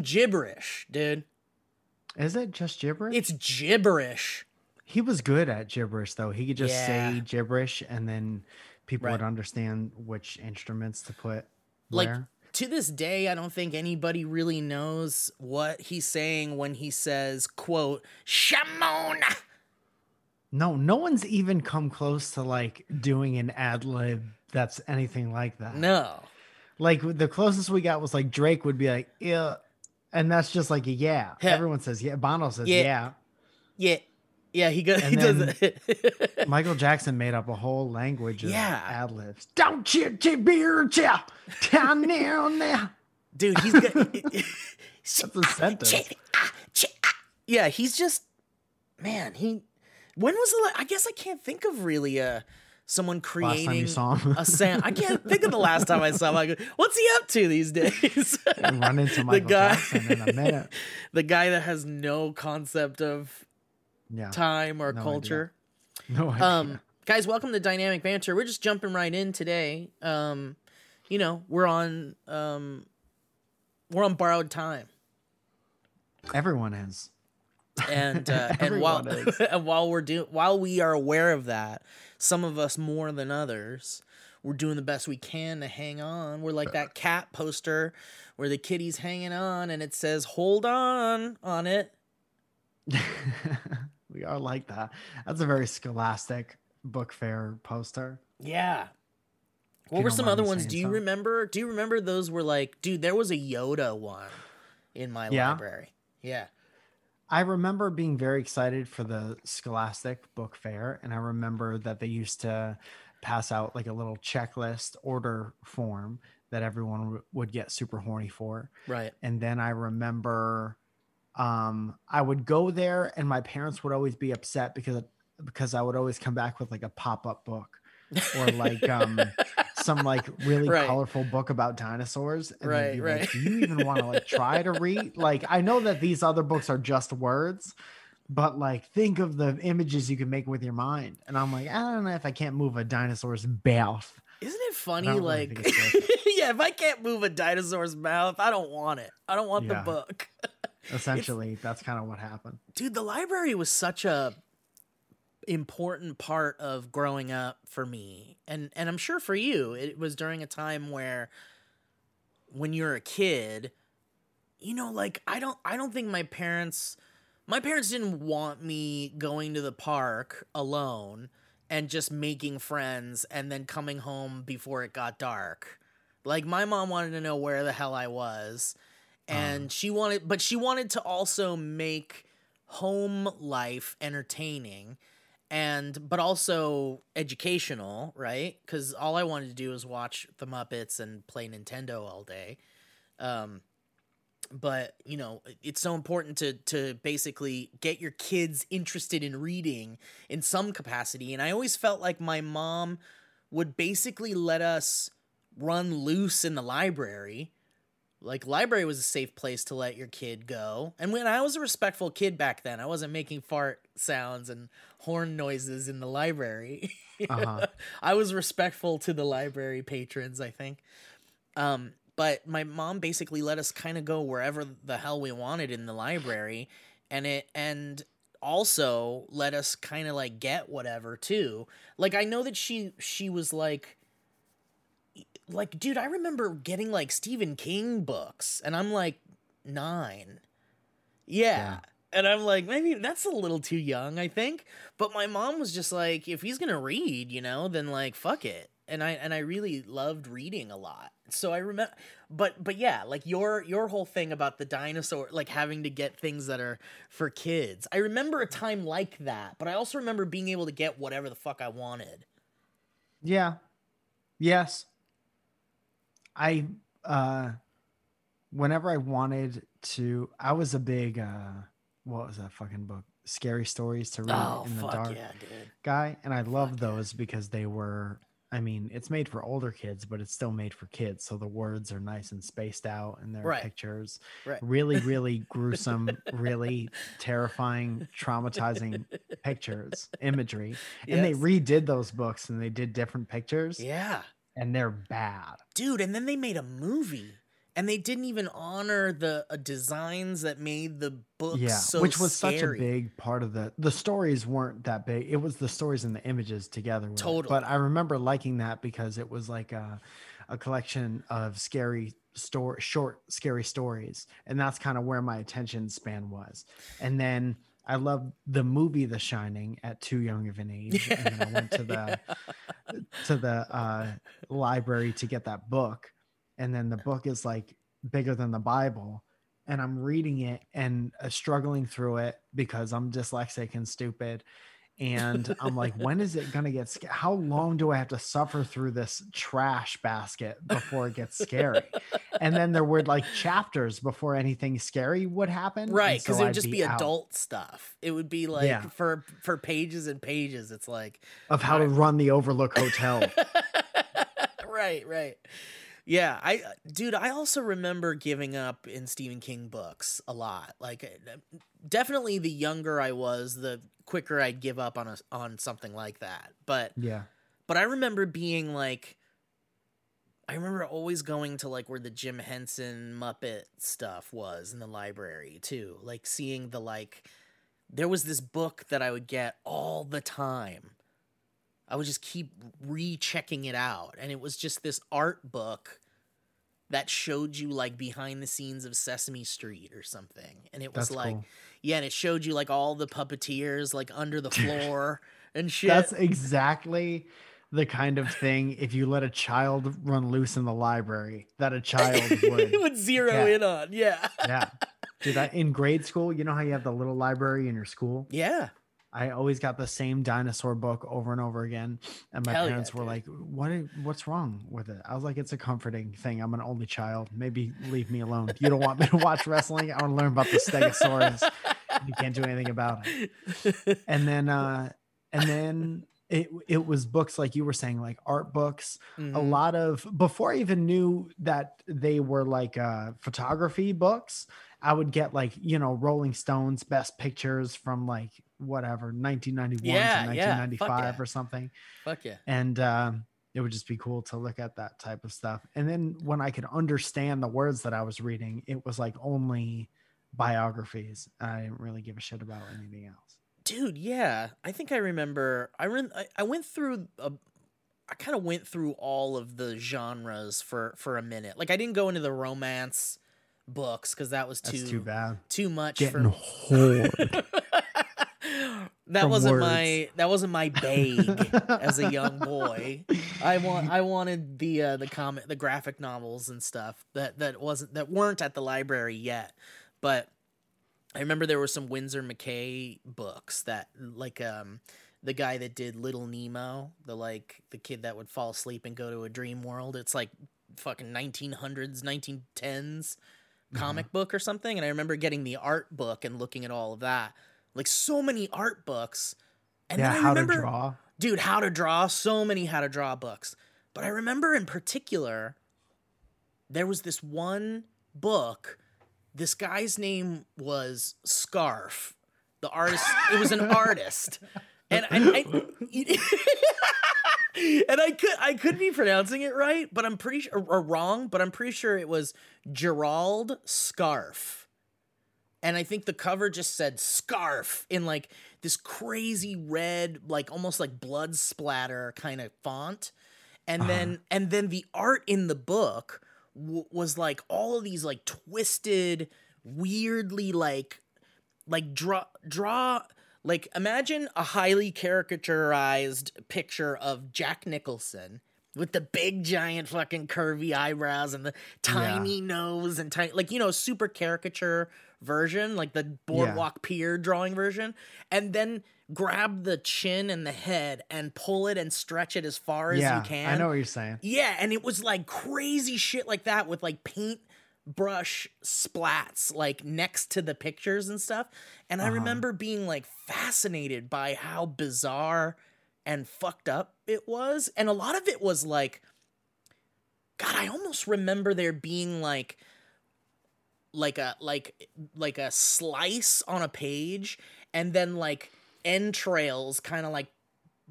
Fucking gibberish, dude. Is it just gibberish? It's gibberish. He was good at gibberish though. He could just Yeah. say gibberish and then people Right. would understand which instruments to put Like where. to this day, I don't think anybody really knows what he's saying when he says, quote, Shamona. No, no one's even come close to like doing an ad lib that's anything like that. No. Like the closest we got was like Drake would be like, yeah. And that's just like a yeah. Yeah. Everyone says yeah. Bono says Yeah. yeah. Yeah. Yeah, he goes he does it. Michael Jackson made up a whole language of Yeah. ad libs. Don't you beer down down there. Dude, he's got That's a sentence. Yeah, he's just man, he when was the I guess I can't think of really uh someone creating time you saw him. a sound. I can't think of the last time I saw him. I go, What's he up to these days? run into the Michael guy, Jackson in a minute. the guy that has no concept of Yeah. time or No idea. culture. No idea. Um, guys, welcome to Dynamic Banter. We're just jumping right in today. Um, you know, we're on um, we're on borrowed time, Everyone is. and uh, and while and while we're doing while we are aware of that, some of us more than others, we're doing the best we can to hang on. We're like that cat poster where the kitty's hanging on, and it says "Hold on" on it. we are like that. That's a very scholastic book fair poster. Yeah. What you were some other ones? Do you remember? Do you remember those were like, dude, there was a Yoda one in my Yeah? library. Yeah. I remember being very excited for the Scholastic Book Fair, and I remember that they used to pass out like a little checklist order form that everyone w- would get super horny for. Right. And then I remember um, I would go there, and my parents would always be upset because because I would always come back with like a pop up book or like um, some like really Right. colorful book about dinosaurs. And Right, be right. Like, Do you even want to like try to read? Like I know that these other books are just words, but like think of the images you can make with your mind. And I'm like, I don't know if I can't move a dinosaur's mouth. Isn't it funny? Like, yeah, if I can't move a dinosaur's mouth, I don't want it. I don't want Yeah. the book. Essentially, that's kind of what happened. Dude, the library was such a important part of growing up for me. And and I'm sure for you, it was during a time where when you're a kid, you know, like I don't I don't think my parents my parents didn't want me going to the park alone and just making friends and then coming home before it got dark. Like my mom wanted to know where the hell I was and uh-huh. she wanted but she wanted to also make home life entertaining and but also educational, right? Cuz all I wanted to do was watch the Muppets and play Nintendo all day. Um but you know it's so important to to basically get your kids interested in reading in some capacity and i always felt like my mom would basically let us run loose in the library like library was a safe place to let your kid go. And when i was a respectful kid back then i wasn't making fart sounds and horn noises in the library. Uh-huh. i was respectful to the library patrons i think. Um but my mom basically let us kind of go wherever the hell we wanted in the library. And it and also let us kind of like get whatever too. Like i know that she she was like like dude i remember getting like stephen king books and i'm like nine yeah. Yeah. And I'm like, maybe that's a little too young, I think. But my mom was just like, if he's gonna read, you know, then like fuck it. And I and I really loved reading a lot. So I remember but but yeah, like your your whole thing about the dinosaur like having to get things that are for kids. I remember a time like that, but I also remember being able to get whatever the fuck I wanted. Yeah. Yes. I uh whenever I wanted to, I was a big uh, what was that fucking book? Scary stories to read Oh in the fuck dark yeah, guy, and I loved yeah. those because they were. I mean, it's made for older kids, but it's still made for kids. So the words are nice and spaced out, and there are Right. pictures. Right. Really, really gruesome, really terrifying, traumatizing pictures, imagery. And they redid those books, and they did different pictures, Yeah. And they're bad. Dude, and then they made a movie. And they didn't even honor the uh, designs that made the book yeah so which was such a big part of the the stories weren't that big it was the stories and the images together with it. Totally. but i remember liking that because it was like a, a collection of scary story short scary stories and that's kind of where my attention span was and then i loved the movie the shining at too young of an age and then i went to the to the uh, library to get that book and then the book is like bigger than the bible and i'm reading it and uh, struggling through it because i'm dyslexic and stupid and i'm like when is it to get sca- how long do i have to suffer through this trash basket before it gets scary? And then there were like chapters before anything scary would happen right because so it would I'd just be, out. adult stuff. It would be like Yeah. for for pages and pages it's like of how to run the overlook hotel. Right right yeah i dude i also remember giving up in stephen king books a lot like uh, definitely the younger i was the quicker i'd give up on a on something like that but yeah. but i remember being like i remember always going to like where the jim henson muppet stuff was in the library too like seeing the like there was this book that i would get all the time I would just keep rechecking it out. And it was just this art book that showed you like behind the scenes of Sesame Street or something. And it was That's like, cool. yeah, and it showed you like all the puppeteers like under the floor and shit. That's exactly the kind of thing if you let a child run loose in the library that a child would. would zero Yeah. in on. Yeah. yeah. Dude, I, in grade school, you know how you have the little library in your school? Yeah. I always got the same dinosaur book over and over again. And my Hell yeah, parents were dude. like, What what's wrong with it? I was like, It's a comforting thing. I'm an only child. Maybe leave me alone. You don't want me to watch wrestling. I want to learn about the Stegosaurus. You can't do anything about it. and then uh and then it it was books like you were saying like art books a Mhm. lot of before i even knew that they were like uh photography books i would get like you know rolling stones best pictures from like whatever 1991 Yeah, to 1995 yeah. or something. Fuck yeah. and um it would just be cool to look at that type of stuff. And then when i could understand the words that i was reading it was like only biographies. I didn't really give a shit about anything else. Dude yeah. I think i remember i I, I went through a i kind of went through all of the genres for for a minute. Like i didn't go into the romance books because that was too that's too bad. too much getting for that from wasn't words. my that wasn't my bag as a young boy. I want i wanted the uh the comic the graphic novels and stuff that that wasn't that weren't at the library yet. But i remember there were some Winsor McCay books that like um the guy that did little nemo the like the kid that would fall asleep and go to a dream world. It's like fucking 1900s 1910s comic mm-hmm. book or something and i remember getting the art book and looking at all of that. Like so many art books. And yeah then I how remember, to draw. Dude how to draw. So many how to draw books. But i remember in particular there was this one book. This guy's name was Scarfe. The artist it was an artist. And I, I and I could I could be pronouncing it right, but I'm pretty sure or wrong, but I'm pretty sure it was Gerald Scarfe. And I think the cover just said Scarfe in like this crazy red, like almost like blood splatter kind of font. And then uh-huh. and then the art in the book w- was like all of these like twisted, weirdly like like draw draw like imagine a highly caricaturized picture of Jack Nicholson with the big giant fucking curvy eyebrows and the tiny nose and tiny like you know super caricature version like the boardwalk pier drawing version and then grab the chin and the head and pull it and stretch it as far as you can i know what you're saying. Yeah, and it was like crazy shit like that with like paint brush splats like next to the pictures and stuff. And I Uh-huh. remember being like fascinated by how bizarre and fucked up it was. And a lot of it was like, God, I almost remember there being like, like a like like a slice on a page and then like entrails kind of like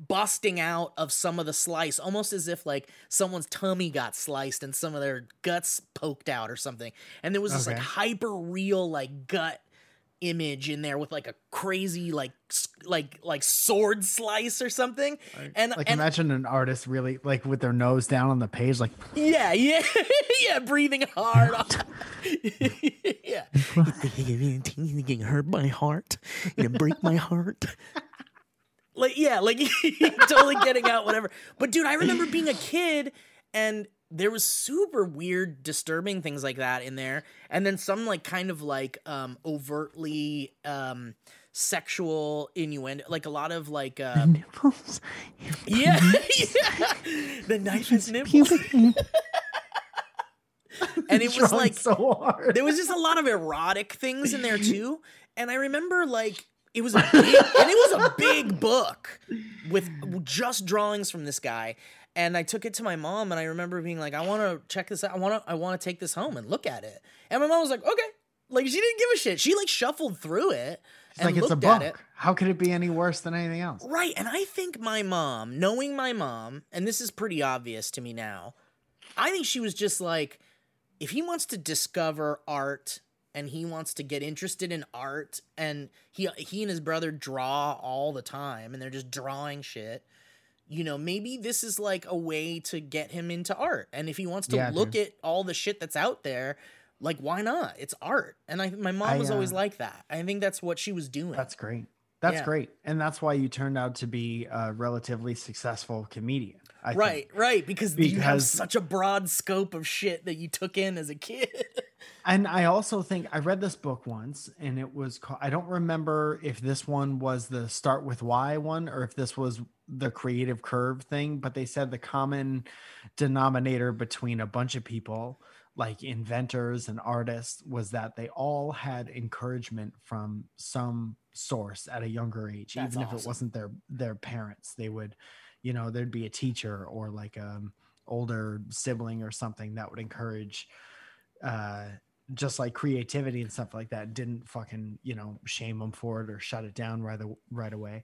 busting out of some of the slice almost as if like someone's tummy got sliced and some of their guts poked out or something. And there was this like hyper real like gut image in there with like a crazy like like like sword slice or something. And Like and imagine an artist really like with their nose down on the page, like yeah yeah yeah breathing hard yeah. You can hurt my heart. You break my heart like yeah like totally getting out whatever. But dude i remember being a kid and there was super weird disturbing things like that in there. And then some like kind of like um overtly um sexual innuendo like a lot of like uh nipples. yeah, yeah. The knife is nipples and it was like so hard. there was just a lot of erotic things in there too. And i remember like it was a big, and it was a big book with just drawings from this guy and i took it to my mom and i remember being like i want to check this out i want to i want to take this home and look at it and my mom was like okay like she didn't give a shit she like shuffled through it It's and like it's a looked at book. it How could it be any worse than anything else? Right. And I think my mom, knowing my mom, and this is pretty obvious to me now, I think she was just like, if he wants to discover art and he wants to get interested in art and he he and his brother draw all the time and they're just drawing shit you know maybe this is like a way to get him into art and if he wants to Yeah, look dude. at all the shit that's out there like why not it's art and i my mom I, was always uh, like that i think that's what she was doing That's great. That's Yeah. great. And that's why you turned out to be a relatively successful comedian. I think. right right because, you have such a broad scope of shit that you took in as a kid. And I also think I read this book once and it was called, I don't remember if this one was the start with why one or if this was the creative curve thing, but they said the common denominator between a bunch of people like inventors and artists was that they all had encouragement from some source at a younger age That's even if it wasn't their their parents. They would you know there'd be a teacher or like a older sibling or something that would encourage uh just like creativity and stuff like that didn't fucking you know shame them for it or shut it down right right away.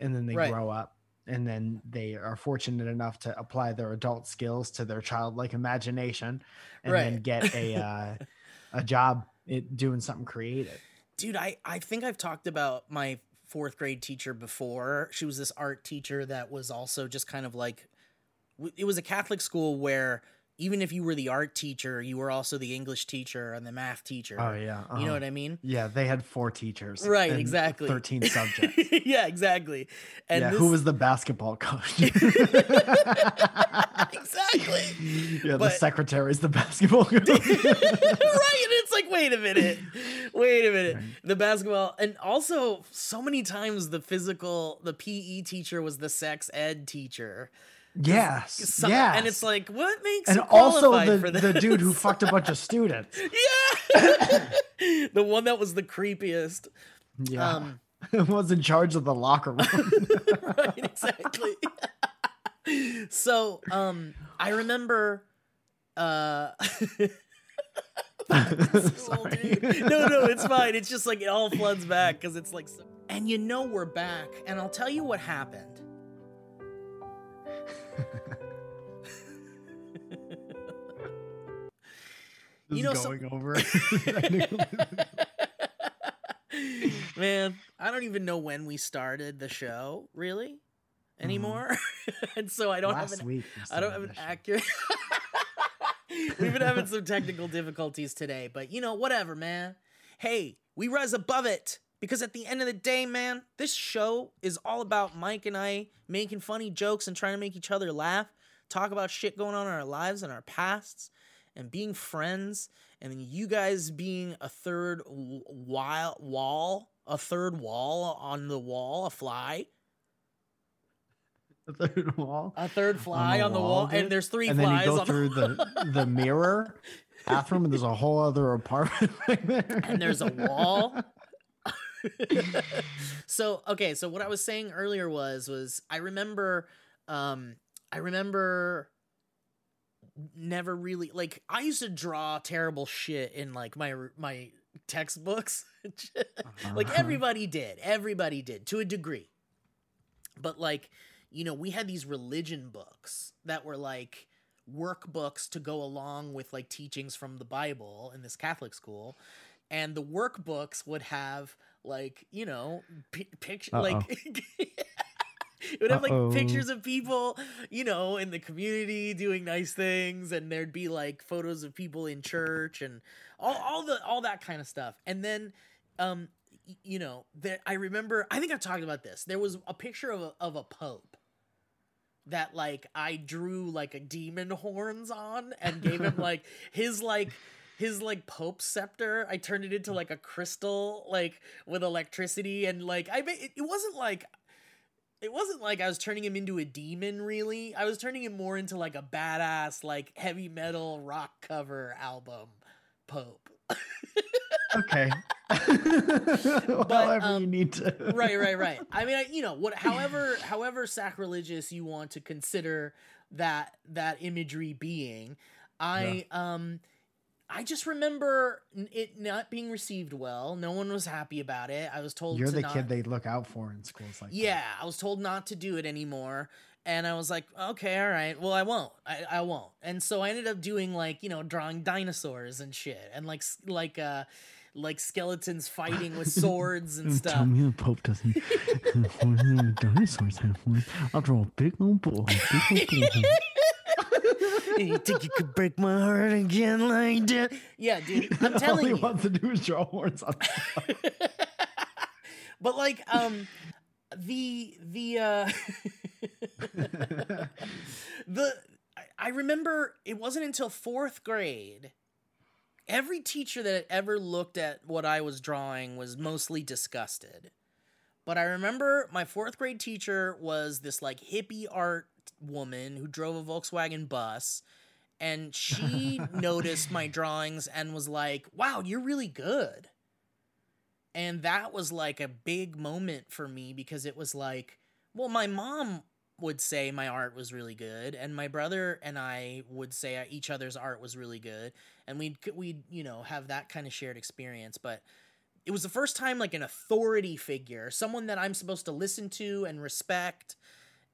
And then they Right. grow up and then they are fortunate enough to apply their adult skills to their childlike imagination and then get a uh, a job doing something creative. Dude i i think i've talked about my fourth grade teacher before. She was this art teacher that was also just kind of like it was a catholic school where even if you were the art teacher you were also the english teacher and the math teacher. Oh yeah you know uh-huh. what i mean? Yeah they had four teachers Right, exactly. 13 subjects. Yeah exactly. And yeah this, who was the basketball coach? Exactly. Yeah the But- secretary's the basketball coach. Right and it's like wait a minute. Wait a minute. The basketball and also so many times the physical the pe teacher was the sex ed teacher yes. So- yeah and it's like what makes and also the, the dude who fucked a bunch of students. Yeah. The one that was the creepiest. Yeah. Um was in charge of the locker room. Right exactly. So um i remember uh Cool. No, no, it's fine. It's just like it all floods back because it's like, so- and you know we're back, and I'll tell you what happened. You know, so- going over Man, I don't even know when we started the show, really, anymore, and so I don't last have an week I don't have an accurate. We've been having some technical difficulties today, but you know, whatever, man. Hey, we rise above it because at the end of the day, man, this show is all about Mike and I making funny jokes and trying to make each other laugh, talk about shit going on in our lives and our pasts, and being friends, and then you guys being a third w- wall, wall, a third wall on the wall, a fly, A third wall a third fly on the wall, dude. and there's three and then flies you go on through the the the mirror bathroom and there's a whole other apartment back there. and there's a wall. so okay, so what I was saying earlier was was I remember um I remember never really like I used to draw terrible shit in like my my textbooks. like Uh-huh. everybody did. Everybody did to a degree. But like, you know, we had these religion books that were like workbooks to go along with like teachings from the Bible in this Catholic school. And the workbooks would have like, you know, pi picture like it would have Uh-oh. like pictures of people, you know, in the community doing nice things and there'd be like photos of people in church and all all the all that kind of stuff. And then um you know, there I remember I think I've talked about this. There was a picture of a, of a pope that like I drew like a demon horns on and gave him like his like his like pope scepter. I turned it into like a crystal like with electricity and like I it, it wasn't like it wasn't like I was turning him into a demon really. I was turning him more into like a badass like heavy metal rock cover album pope. okay. However um, you need to. right, right, right. I mean, I, you know, what, however, however sacrilegious you want to consider that that imagery being, I um, I just remember it not being received well. No one was happy about it. I was told You're to the not, kid they look out for in schools like that. yeah, I was told not to do it anymore. And I was like, okay, all right, well, I won't, I, I won't. And so I ended up doing like, you know, drawing dinosaurs and shit, and like, like, uh, like skeletons fighting with swords and stuff. Tell me the Pope doesn't. dinosaurs have one. I'll draw a big old bull. Big old you think you could break my heart again like that? Yeah, dude, I'm All telling he you. wants to do is draw horns on. but like, um, the the uh, the I- I remember it wasn't until fourth grade. Every teacher that ever looked at what I was drawing was mostly disgusted. But I remember my fourth grade teacher was this like hippie art woman who drove a Volkswagen bus. And she noticed my drawings and was like, wow, you're really good. And that was like a big moment for me because it was like, well, my mom would say my art was really good, and my brother and I would say each other's art was really good, and we'd we'd you know have that kind of shared experience. But it was the first time like an authority figure, someone that I'm supposed to listen to and respect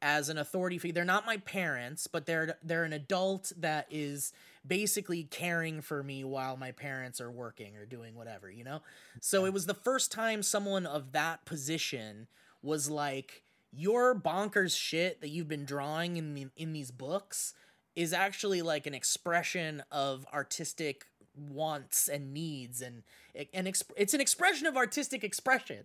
as an authority figure. They're not my parents, but they're they're an adult that is basically caring for me while my parents are working or doing whatever, you know? So it was the first time someone of that position was like your bonkers shit that you've been drawing in the, in these books is actually like an expression of artistic wants and needs and and exp- it's an expression of artistic expression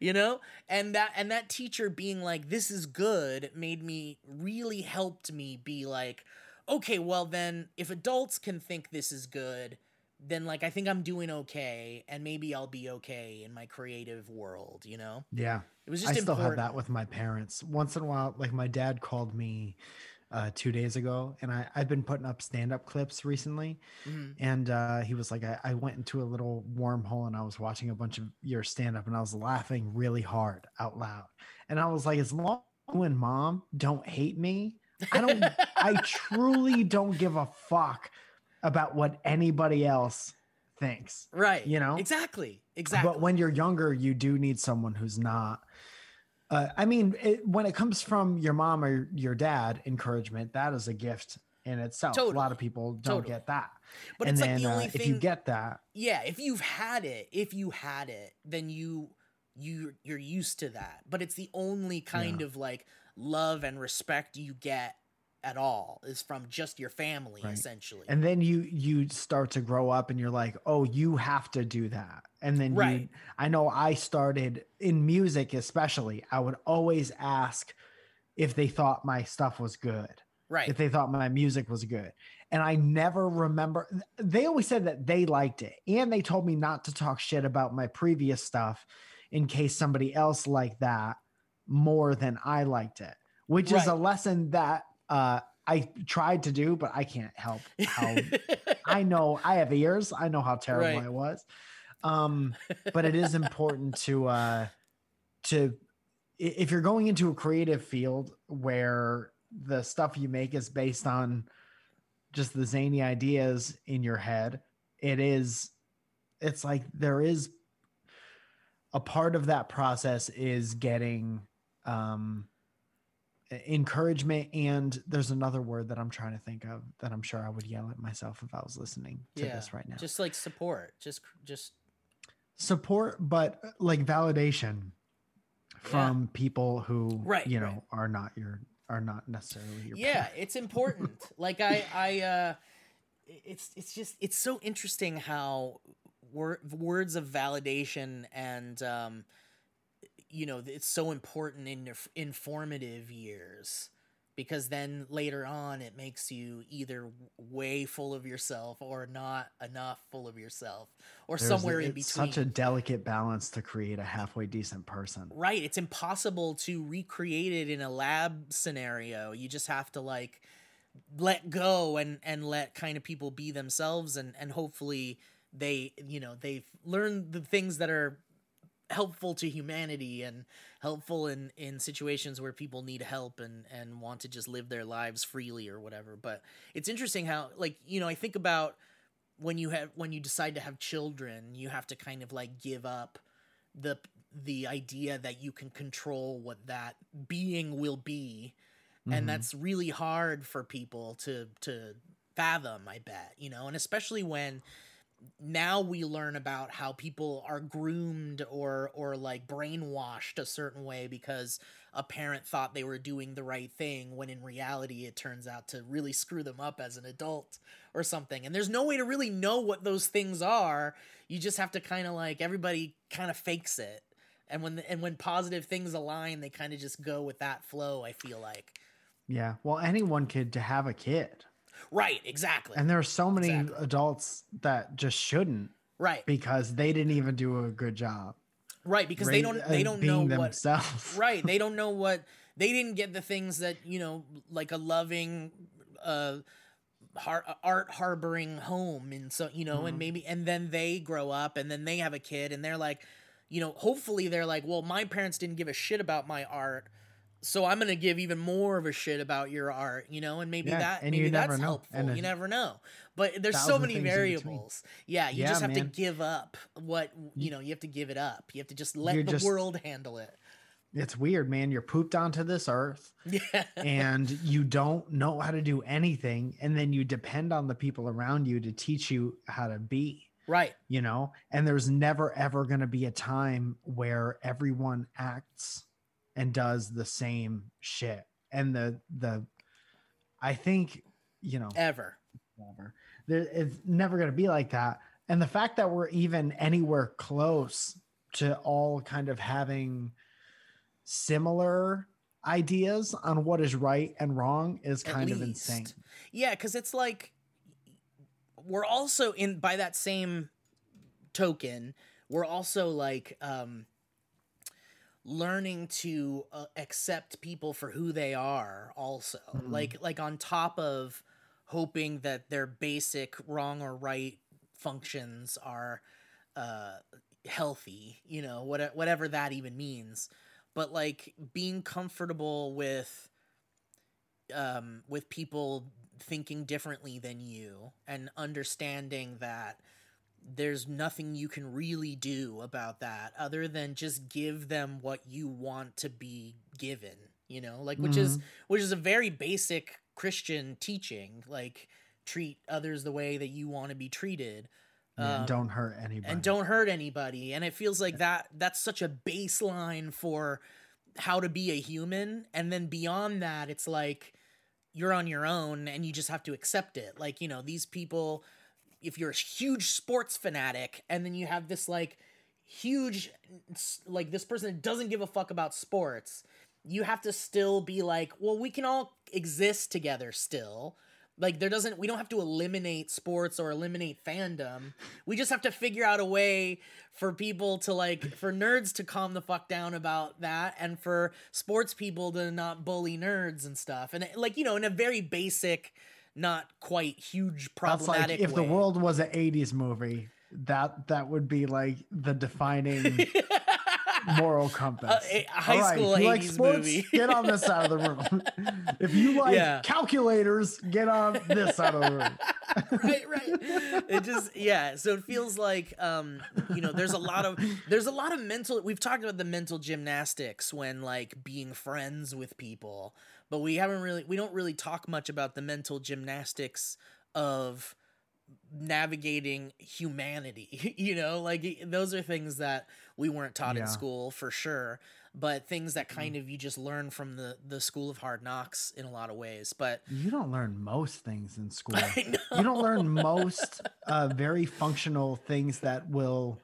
you know and that and that teacher being like this is good made me really helped me be like okay well then if adults can think this is good then like i think i'm doing okay and maybe i'll be okay in my creative world you know Yeah. it was just I just still have that with my parents. Once in a while, like my dad called me uh, two days ago, and I, I've been putting up stand up clips recently. Mhm. And uh, he was like, I, I went into a little wormhole and I was watching a bunch of your stand up and I was laughing really hard out loud. And I was like, as long as you and mom don't hate me, I don't, I truly don't give a fuck about what anybody else thinks. right you know? exactly exactly But when you're younger, you do need someone who's not. Uh, I mean, it, when it comes from your mom or your dad, encouragement that is a gift in itself. A lot of people don't Totally. get that. but and it's then like the only uh, thing if you get that, yeah if you've had it if you had it then you you you're used to that but it's the only kind of like love and respect you get at all is from just your family Right. essentially and then you you start to grow up and you're like, oh, you have to do that. And then you, Right. I know I started in music, especially. I would always ask if they thought my stuff was good. right if they thought my music was good. And I never remember, they always said that they liked it. And they told me not to talk shit about my previous stuff in case somebody else liked that more than I liked it, which is a lesson that uh, I tried to do, but I can't help how I know I have ears. I know how terrible Right. I was. Um, but it is important to uh to if you're going into a creative field where the stuff you make is based on just the zany ideas in your head, it is it's like there is a part of that process is getting um encouragement and there's another word that I'm trying to think of that I'm sure I would yell at myself if I was listening to yeah, this right now. just like support, just just support but uh, like validation from people who Right, you know right. are not your are not necessarily your yeah it's important like i i uh it's it's just it's so interesting how wor- words of validation and um you know it's so important in your informative years because then later on it makes you either way full of yourself or not enough full of yourself or There's- somewhere in it's between such a delicate balance to create a halfway decent person Right. It's impossible to recreate it in a lab scenario. You just have to like let go and and let kind of people be themselves and and hopefully they you know they've learned the things that are helpful to humanity and helpful in in situations where people need help and and want to just live their lives freely or whatever. But it's interesting how like you know i think about when you have when you decide to have children you have to kind of like give up the the idea that you can control what that being will be. Mhm. and that's really hard for people to to fathom i bet you know? And especially when now we learn about how people are groomed or or like brainwashed a certain way because a parent thought they were doing the right thing when in reality it turns out to really screw them up as an adult or something. And there's no way to really know what those things are. You just have to kind of like everybody kind of fakes it. And when and when positive things align they kind of just go with that flow i feel like. Yeah. Well anyone could to have a kid right exactly and there are so many Exactly. adults that just shouldn't right because they didn't even do a good job right because they don't they uh, don't know being what themselves right they don't know what they didn't get the things that you know like a loving uh har- art harboring home and so you know and Mhm. maybe and then they grow up and then they have a kid and they're like you know hopefully they're like well my parents didn't give a shit about my art so i'm gonna give even more of a shit about your art you know and maybe Yeah, that and maybe that's know. helpful And you never know. But there's so many things in between. variables. Yeah you Yeah, just have man. to give up what you know you have to give it up. You have to just let You're the just- world handle it. It's weird man. You're pooped onto this earth yeah. and you don't know how to do anything and then you depend on the people around you to teach you how to be right. you know? And there's never ever going to be a time where everyone acts and does the same shit. And the the i think you know ever. ever there, it's never going to be like that. And the fact that we're even anywhere close to all kind of having similar ideas on what is right and wrong is kind of insane. Yeah, because it's like we're also in by that same token, we're also like um learning to uh, accept people for who they are also Mhm. like like on top of hoping that their basic wrong or right functions are uh healthy you know what, whatever that even means but like being comfortable with um with people thinking differently than you and understanding that there's nothing you can really do about that other than just give them what you want to be given you know? Like which is which is a very basic christian teaching like treat others the way that you want to be treated Um, don't hurt anybody. and don't hurt anybody. And it feels like that that's such a baseline for how to be a human. And then beyond that it's like you're on your own and you just have to accept it. Like you know these people if you're a huge sports fanatic and then you have this like huge like this person that doesn't give a fuck about sports you have to still be like well we can all exist together still. Like there doesn't we don't have to eliminate sports or eliminate fandom. We just have to figure out a way for people to like for nerds to calm the fuck down about that and for sports people to not bully nerds and stuff. And like you know in a very basic not quite huge problematic like if the world was an 80s movie, that that would be like the defining moral compass. A high right, school if you like 80s sports, movie. get on this side of the room. if you like Yeah. calculators, get on this side of the room. right right it just yeah so it feels like um you know there's a lot of there's a lot of mental we've talked about the mental gymnastics when like being friends with people but we haven't really we don't really talk much about the mental gymnastics of navigating humanity you know like those are things that we weren't taught Yeah. in school for sure but things that kind of you just learn from the the school of hard knocks in a lot of ways but You don't learn most things in school. You don't learn most uh, very functional things that will.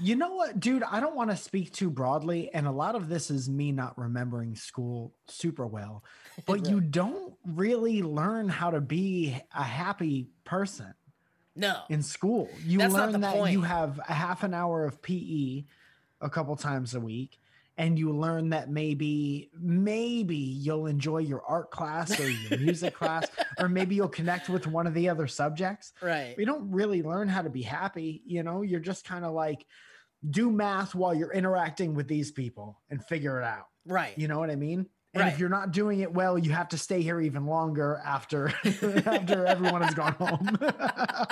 You know what, dude? I don't want to speak too broadly, and a lot of this is me not remembering school super well. But you don't really learn how to be a happy person no in school. You That's learn that you have a half an hour of PE a couple times a week. And you learn that maybe, maybe you'll enjoy your art class or your music class, or maybe you'll connect with one of the other subjects. right You don't really learn how to be happy. You know, you're just kind of like do math while you're interacting with these people and figure it out. right You know what I mean? And Right. if you're not doing it well, you have to stay here even longer after after everyone has gone home.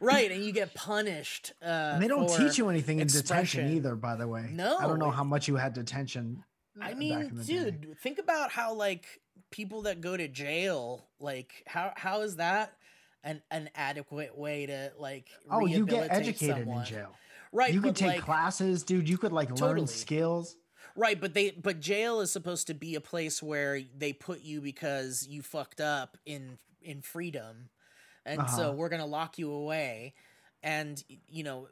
right and you get punished uh and they don't teach you anything in detention either, by the way. No, I don't know how much you had detention. uh, i mean the day. dude think about how like people that go to jail like how how is that an an adequate way to like Oh, you get educated someone? in jail. right you could take like, classes, dude. You could like Totally. learn skills. Right but they but jail is supposed to be a place where they put you because you fucked up in in freedom and so Uh-huh. we're gonna lock you away and you know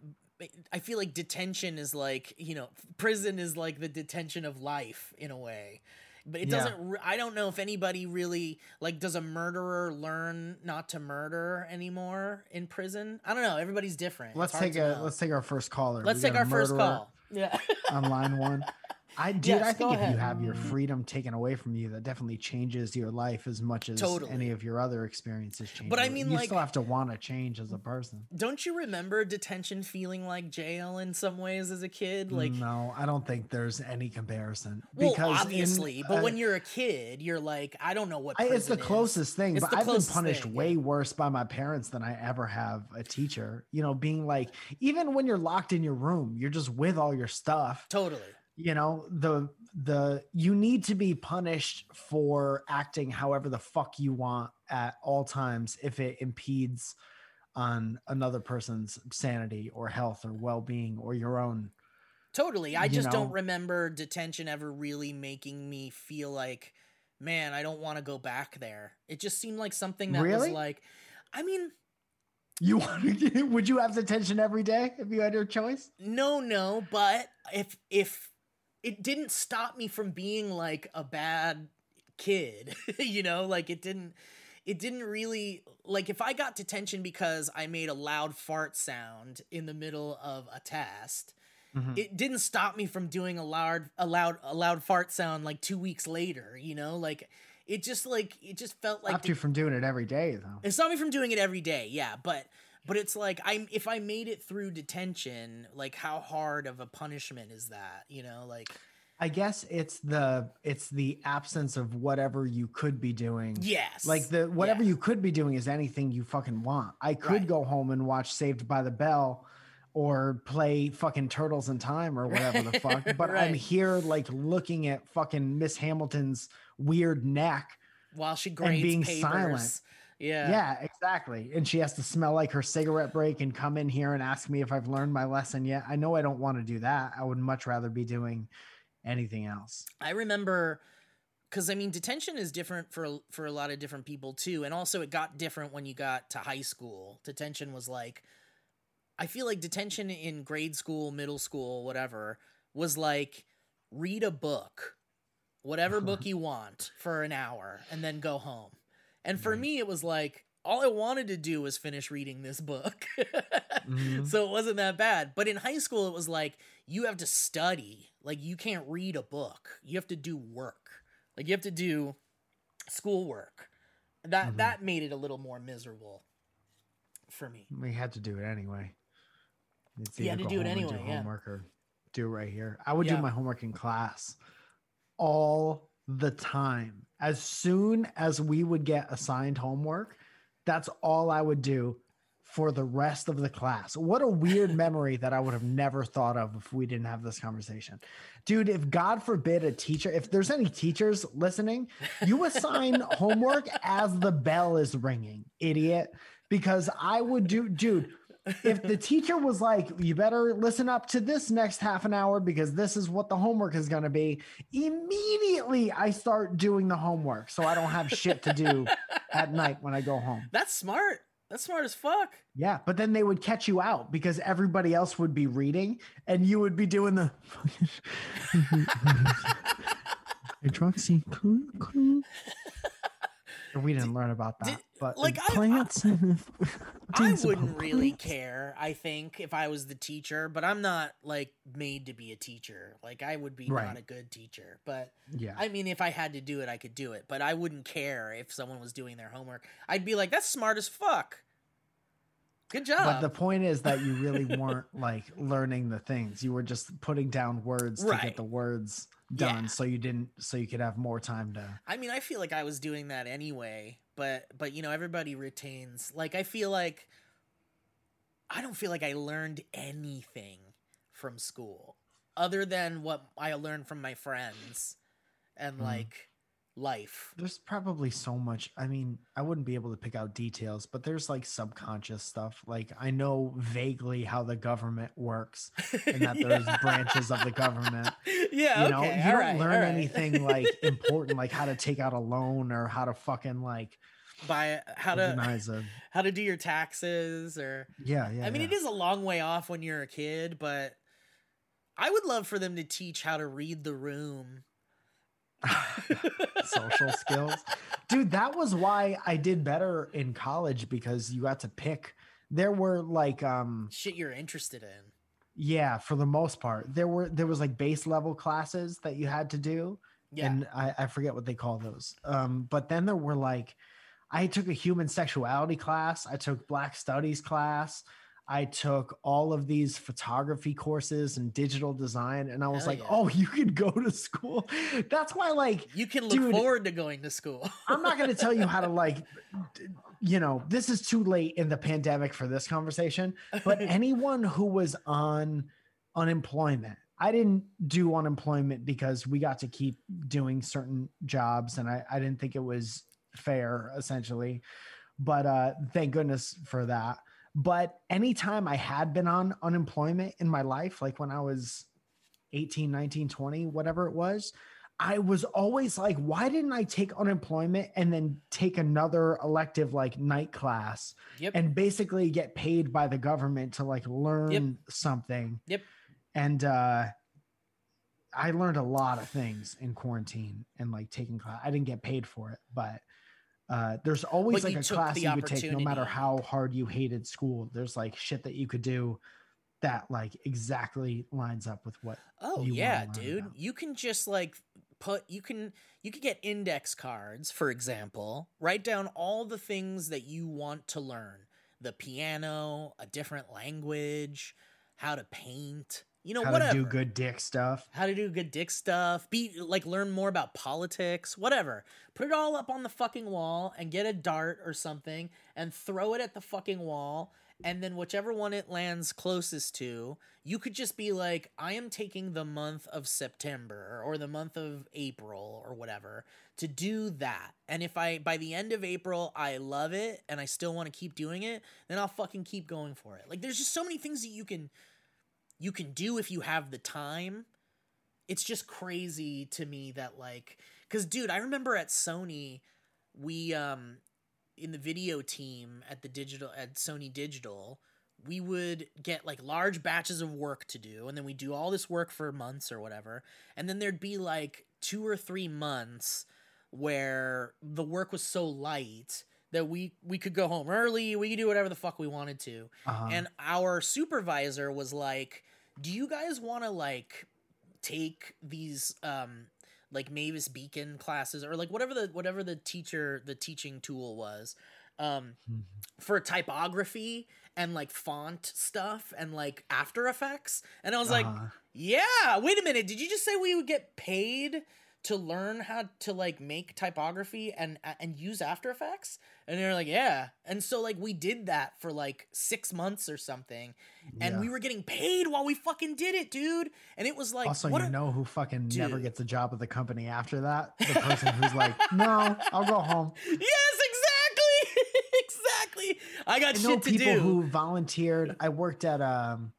i feel like detention is like you know prison is like the detention of life in a way but it Yeah. doesn't re- i don't know if anybody really like does a murderer learn not to murder anymore in prison i don't know everybody's different Let's take a know. let's take our first caller. let's We take our first murderer call yeah on line one. I dude, Yes, I think if you have your freedom taken away from you, that definitely changes your life as much as Totally. any of your other experiences change. But I mean, you like- still have to want to change as a person. don't you remember detention feeling like jail in some ways as a kid like no, I don't think there's any comparison. Well, because in, obviously, but uh, when you're a kid, you're like, I don't know what. I, it's the is. closest thing, It's but I've been punished thing, way yeah. worse by my parents than I ever have a teacher. You know, being like, even when you're locked in your room, you're just with all your stuff. Totally. You know, the the you need to be punished for acting however the fuck you want at all times if it impedes on another person's sanity or health or well-being or your own. Totally. I just don't remember detention ever really making me feel like, man, I don't want to go back there. It just seemed like something that was like, I mean, You want to, would you have detention every day if you had your choice? no, no, but if if it didn't stop me from being like a bad kid, you know, like it didn't it didn't really like if I got detention because I made a loud fart sound in the middle of a test, Mhm. it didn't stop me from doing a loud a loud a loud fart sound like 2 weeks later, you know? Like it just like it just felt like Stopped you from doing it every day, though. it stopped me from doing it every day, yeah, but but it's like I'm if I made it through detention, like how hard of a punishment is that? You know, like I guess it's the it's the absence of whatever you could be doing. yes, Like the whatever yeah. you could be doing is anything you fucking want. I could Right. go home and watch Saved by the Bell or play fucking Turtles in Time or whatever the fuck. But I'm here like looking at fucking Miss Hamilton's weird neck. while she grades being papers. silent. Yeah. Yeah. Exactly. And she has to smell like her cigarette break and come in here and ask me if I've learned my lesson yet. I know I don't want to do that. I would much rather be doing anything else. I remember because I mean detention is different for for a lot of different people too, and also it got different when you got to high school. Detention was like, I feel like detention in grade school, middle school, whatever, was like read a book, whatever book you want for an hour, and then go home. And for Right. me, it was like all I wanted to do was finish reading this book. Mhm. so it wasn't that bad. But in high school, it was like you have to study. Like you can't read a book. You have to do work. Like you have to do schoolwork. That Mhm. that made it a little more miserable for me. We had to do it anyway. It's You had to do it home and anyway, yeah. or do it right here. I would Yeah. do my homework in class all the time. As soon as we would get assigned homework, that's all I would do for the rest of the class. What a weird memory that I would have never thought of if we didn't have this conversation. Dude, if God forbid a teacher, if there's any teachers listening, you assign homework as the bell is ringing, idiot. Because I would do, dude, if the teacher was like, you better listen up to this next half an hour because this is what the homework is going to be, immediately I start doing the homework so I don't have shit to do at night when I go home. That's smart. That's smart as fuck. Yeah, but then they would catch you out because everybody else would be reading and you would be doing the hydroxy. We didn't learn about that, did- but like, plants. and I things wouldn't really plants. care, I think, if I was the teacher, but I'm not like made to be a teacher. Like I would be Right. not a good teacher. But Yeah, I mean if I had to do it, I could do it. But I wouldn't care if someone was doing their homework. I'd be like, that's smart as fuck. Good job. but the point is that you really weren't like learning the things. You were just putting down words to get the words done, Yeah. so you didn't, so you could have more time to. I mean, I feel like I was doing that anyway, but but you know, everybody retains. Like I feel like I don't feel like I learned anything from school other than what I learned from my friends and Mhm. like life. There's probably so much. I mean, I wouldn't be able to pick out details, but there's like subconscious stuff. Like I know vaguely how the government works and that there's branches of the government. Yeah, You know, okay, you all don't right, learn right. anything like important, like how to take out a loan or how to fucking like by how to a. how to do your taxes or Yeah, yeah. I mean, yeah. it is a long way off when you're a kid, but I would love for them to teach how to read the room. social skills. Dude, that was why I did better in college because you got to pick. There were like um Shit you're interested in. Yeah, for the most part. There were there was like base level classes that you had to do. Yeah. And I, I forget what they call those. Um, but then there were like I took a human sexuality class, I took black studies class, I took all of these photography courses and digital design, and I was Hell like, yeah. oh, you could go to school. That's why like You can look Dude. forward to going to school. I'm not going to tell you how to like, you know, this is too late in the pandemic for this conversation. But anyone who was on unemployment, I didn't do unemployment because we got to keep doing certain jobs, and I, I didn't think it was fair, essentially. But uh, thank goodness for that. But anytime I had been on unemployment in my life, like when I was 18, 19, 20, whatever it was, I was always like, why didn't I take unemployment and then take another elective like night class yep. and basically get paid by the government to like learn something? Yep. And uh I learned a lot of things in quarantine and like taking class. I didn't get paid for it, but uh there's always But like a class you would take no matter how hard you hated school. There's like shit that you could do that like exactly lines up with what oh you yeah, dude. about. You can just like put you can you could get index cards, for example, write down all the things that you want to learn. The piano, a different language, how to paint, you know, how whatever. to do good dick stuff. how to do good dick stuff, be like learn more about politics, whatever. Put it all up on the fucking wall and get a dart or something and throw it at the fucking wall. And then whichever one it lands closest to, you could just be like, I am taking the month of September or the month of April or whatever to do that. And if I, by the end of April, I love it and I still want to keep doing it, then I'll fucking keep going for it. Like, there's just so many things that you can, you can do if you have the time it's just crazy to me that like because dude i remember at sony we um in the video team at the digital at sony digital we would get like large batches of work to do and then we do all this work for months or whatever and then there'd be like two or three months where the work was so light that we we could go home early we could do whatever the fuck we wanted to Uh-huh. and our supervisor was like do you guys want to like take these um like Mavis Beacon classes or like whatever the whatever the teacher the teaching tool was um Mhm. for typography and like font stuff and like After Effects and I was like Uh-huh. yeah wait a minute did you just say we would get paid to learn how to like make typography and and use After Effects and they're like yeah and so like we did that for like 6 months or something and Yeah. we were getting paid while we fucking did it dude and it was like also, you a- know who fucking never gets a job at the company after that? The person who's like, no, I'll go home. Yes, exactly. exactly. I got I know shit to people do. who volunteered. I worked at um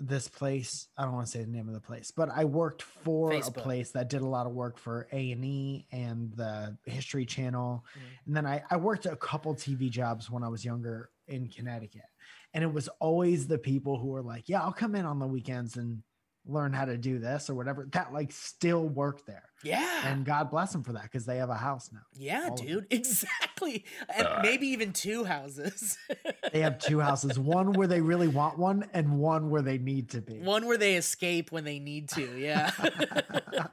this place. I don't want to say the name of the place, but I worked for Facebook. a place that did a lot of work for A and the History Channel, Mhm. and then I, I worked a couple TV jobs when I was younger in Connecticut, and it was always the people who were like, "Yeah, I'll come in on the weekends and learn how to do this or whatever." That like still work there, yeah. and God bless them for that because they have a house now. yeah, all dude. Exactly. And maybe even two houses. They have two houses, one where they really want one, and one where they need to be. One where they escape when they need to. Yeah.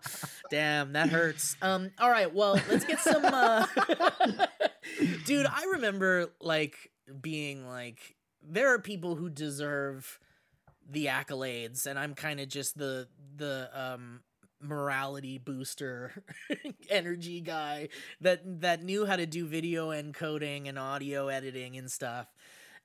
Damn, that hurts. Um all right, well, let's get some uh Dude, I remember like being like there are people who deserve the accolades and I'm kind of just the the um morality booster energy guy that that knew how to do video encoding and audio editing and stuff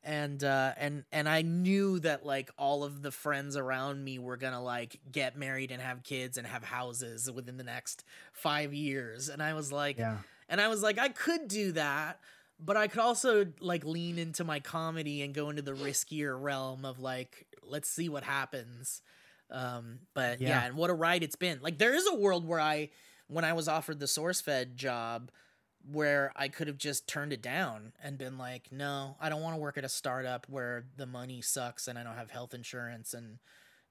and uh and and I knew that like all of the friends around me were going to like get married and have kids and have houses within the next 5 years and I was like Yeah. and I was like, I could do that, but I could also like lean into my comedy and go into the riskier realm of like, let's see what happens. Um, but yeah. Yeah. and what a ride it's been. Like there is a world where I, when I was offered the SourceFed job, where I could have just turned it down and been like, no, I don't want to work at a startup where the money sucks and I don't have health insurance and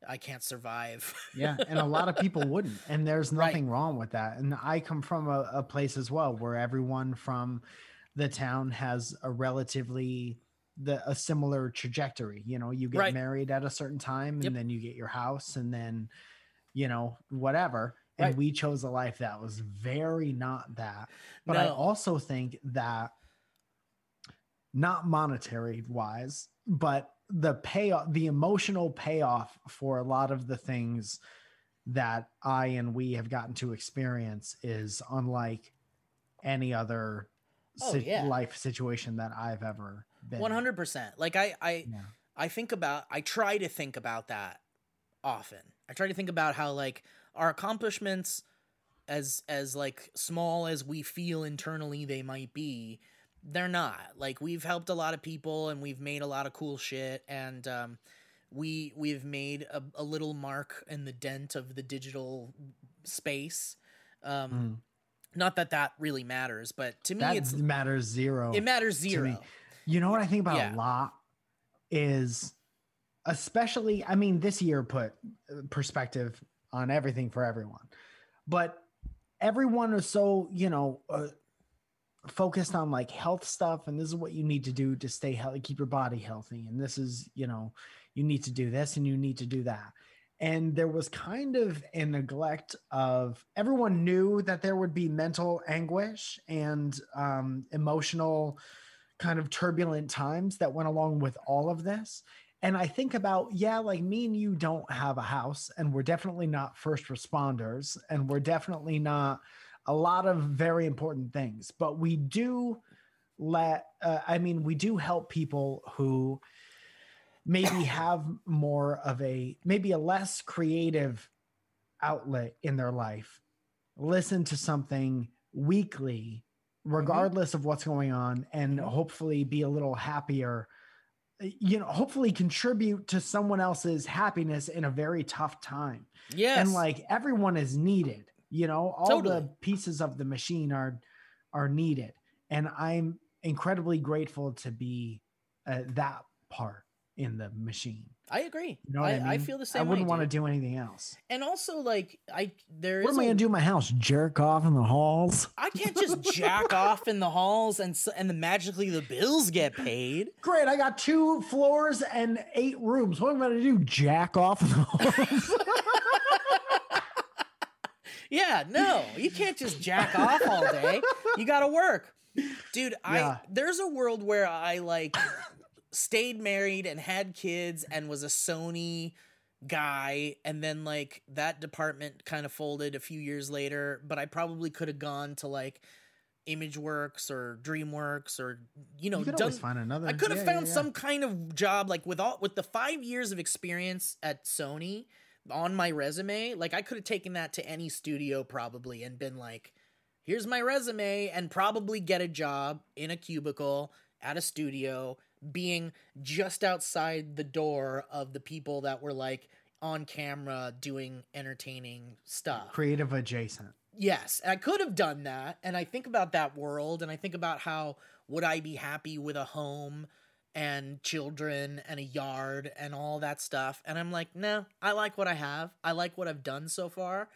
I can't survive. yeah and a lot of people wouldn't and there's Right. nothing wrong with that and i come from a, a place as well where everyone from the town has a relatively the a similar trajectory you know you get Right. married at a certain time and Yep. then you get your house and then you know whatever and Right. we chose a life that was very not that but i also think that not monetary wise but the payoff the emotional payoff for a lot of the things that i and we have gotten to experience is unlike any other Oh, si- yeah. life situation that i've ever been. One hundred percent. Like I, I, yeah I think about I try to think about that often. I try to think about how like our accomplishments as as like small as we feel internally they might be, they're not. Like we've helped a lot of people and we've made a lot of cool shit and um we we've made a, a little mark in the dent of the digital space. Um Mm. not that that really matters, but to me it matters zero it matters me. zero. You know what I think about Yeah. a lot is especially I mean this year put uh, perspective on everything for everyone. But everyone is so, you know, uh, focused on like health stuff and this is what you need to do to stay healthy, keep your body healthy and this is, you know, you need to do this and you need to do that. And there was kind of a neglect of everyone knew that there would be mental anguish and um, emotional kind of turbulent times that went along with all of this. And I think about, yeah, like me and you don't have a house, and we're definitely not first responders, and we're definitely not a lot of very important things, but we do let, uh, I mean, we do help people who maybe have more of a, maybe a less creative outlet in their life, listen to something weekly regardless of what's going on and Mhm. hopefully be a little happier you know hopefully contribute to someone else's happiness in a very tough time. Yeah and like everyone is needed you know all Totally. the pieces of the machine are are needed. And i'm incredibly grateful to be uh, that part in the machine I agree. you know I, i, mean I feel the same i wouldn't way, want to do anything else And also, like, I there what am i gonna do in my house jerk off in the halls I can't just jack off in the halls and and then magically the bills get paid. Great, I got two floors and eight rooms. What am I going to do? Jack off in the halls? yeah, no, you can't just jack off all day. You got to work. Dude, Yeah. I there's a world where I like stayed married and had kids and was a Sony guy and then like that department kind of folded a few years later, but I probably could have gone to like Imageworks or DreamWorks or you know you could done find another. I could have yeah, found yeah, yeah. some kind of job like with all with the 5 years of experience at Sony on my resume, like I could have taken that to any studio probably and been like here's my resume and probably get a job in a cubicle at a studio being just outside the door of the people that were like on camera doing entertaining stuff. creative adjacent. Yes, I could have done that. And I think about that world and I think about how would I be happy with a home and children and a yard and all that stuff. And I'm like, no, I like what I have. I like what I've done so far.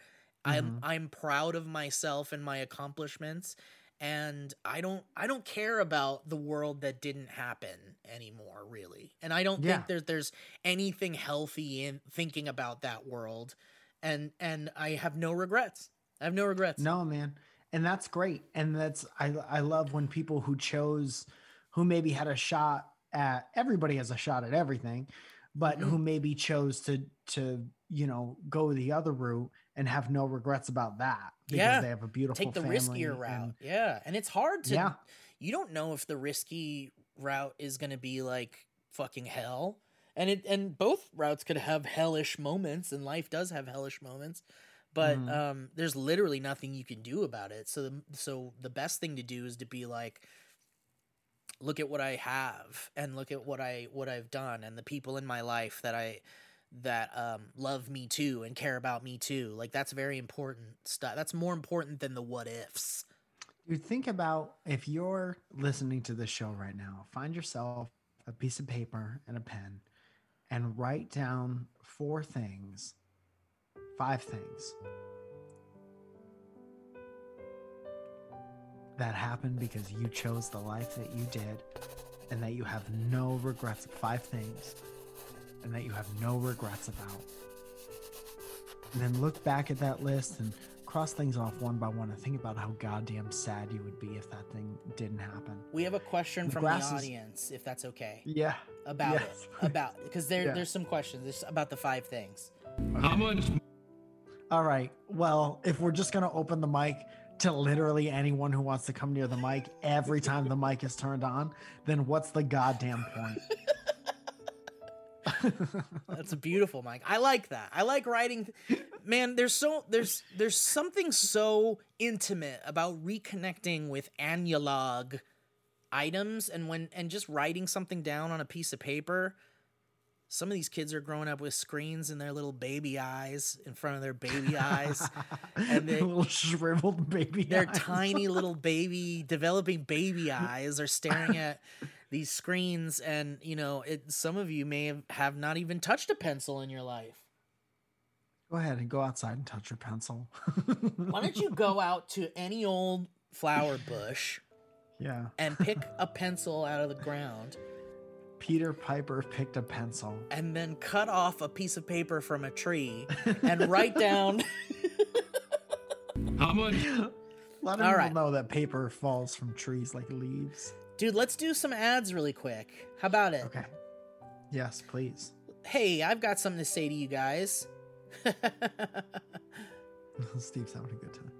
I'm mm-hmm. I'm proud of myself and my accomplishments and I don't I don't care about the world that didn't happen anymore really. And I don't Yeah. think there's there's anything healthy in thinking about that world and and I have no regrets. I have no regrets. No, man. And that's great. And that's I I love when people who chose who maybe had a shot at everybody has a shot at everything, but Mm-hmm. who maybe chose to to, you know, go the other route and have no regrets about that because Yeah. they have a beautiful Take the riskier and- route. yeah. And it's hard to Yeah. you don't know if the risky route is going to be like fucking hell. And it and both routes could have hellish moments and life does have hellish moments. But Mhm. um there's literally nothing you can do about it. So the, so the best thing to do is to be like look at what I have and look at what I what I've done and the people in my life that I that um love me too and care about me too. Like that's very important stuff. That's more important than the what ifs. You think about if you're listening to this show right now, find yourself a piece of paper and a pen and write down four things, five things that happened because you chose the life that you did and that you have no regrets. Five things and that you have no regrets about. And then look back at that list and cross things off one by one and think about how goddamn sad you would be if that thing didn't happen. We have a question The from the audience if that's okay. Yeah. About Yes, it. About because there Yeah. there's some questions there's about the five things. How much All right. Well, if we're just going to open the mic to literally anyone who wants to come near the mic every time the mic is turned on, then what's the goddamn point? That's a beautiful mic. I like that. I like writing. Man, there's so there's there's something so intimate about reconnecting with analog items and when and just writing something down on a piece of paper. Some of these kids are growing up with screens in their little baby eyes in front of their baby eyes. And they- little shriveled baby. their eyes. tiny little baby developing baby eyes are staring at these screens and you know it some of you may have, have not even touched a pencil in your life Go ahead and go outside and touch your pencil. why don't you go out to any old flower bush yeah. and pick a pencil out of the ground Peter Piper picked a pencil. and then cut off a piece of paper from a tree and write down how much A lot of All people right. know that paper falls from trees like leaves. Dude let's do some ads really quick how about it Okay. Yes, please. hey i've got something to say to you guys Steve's having a good time.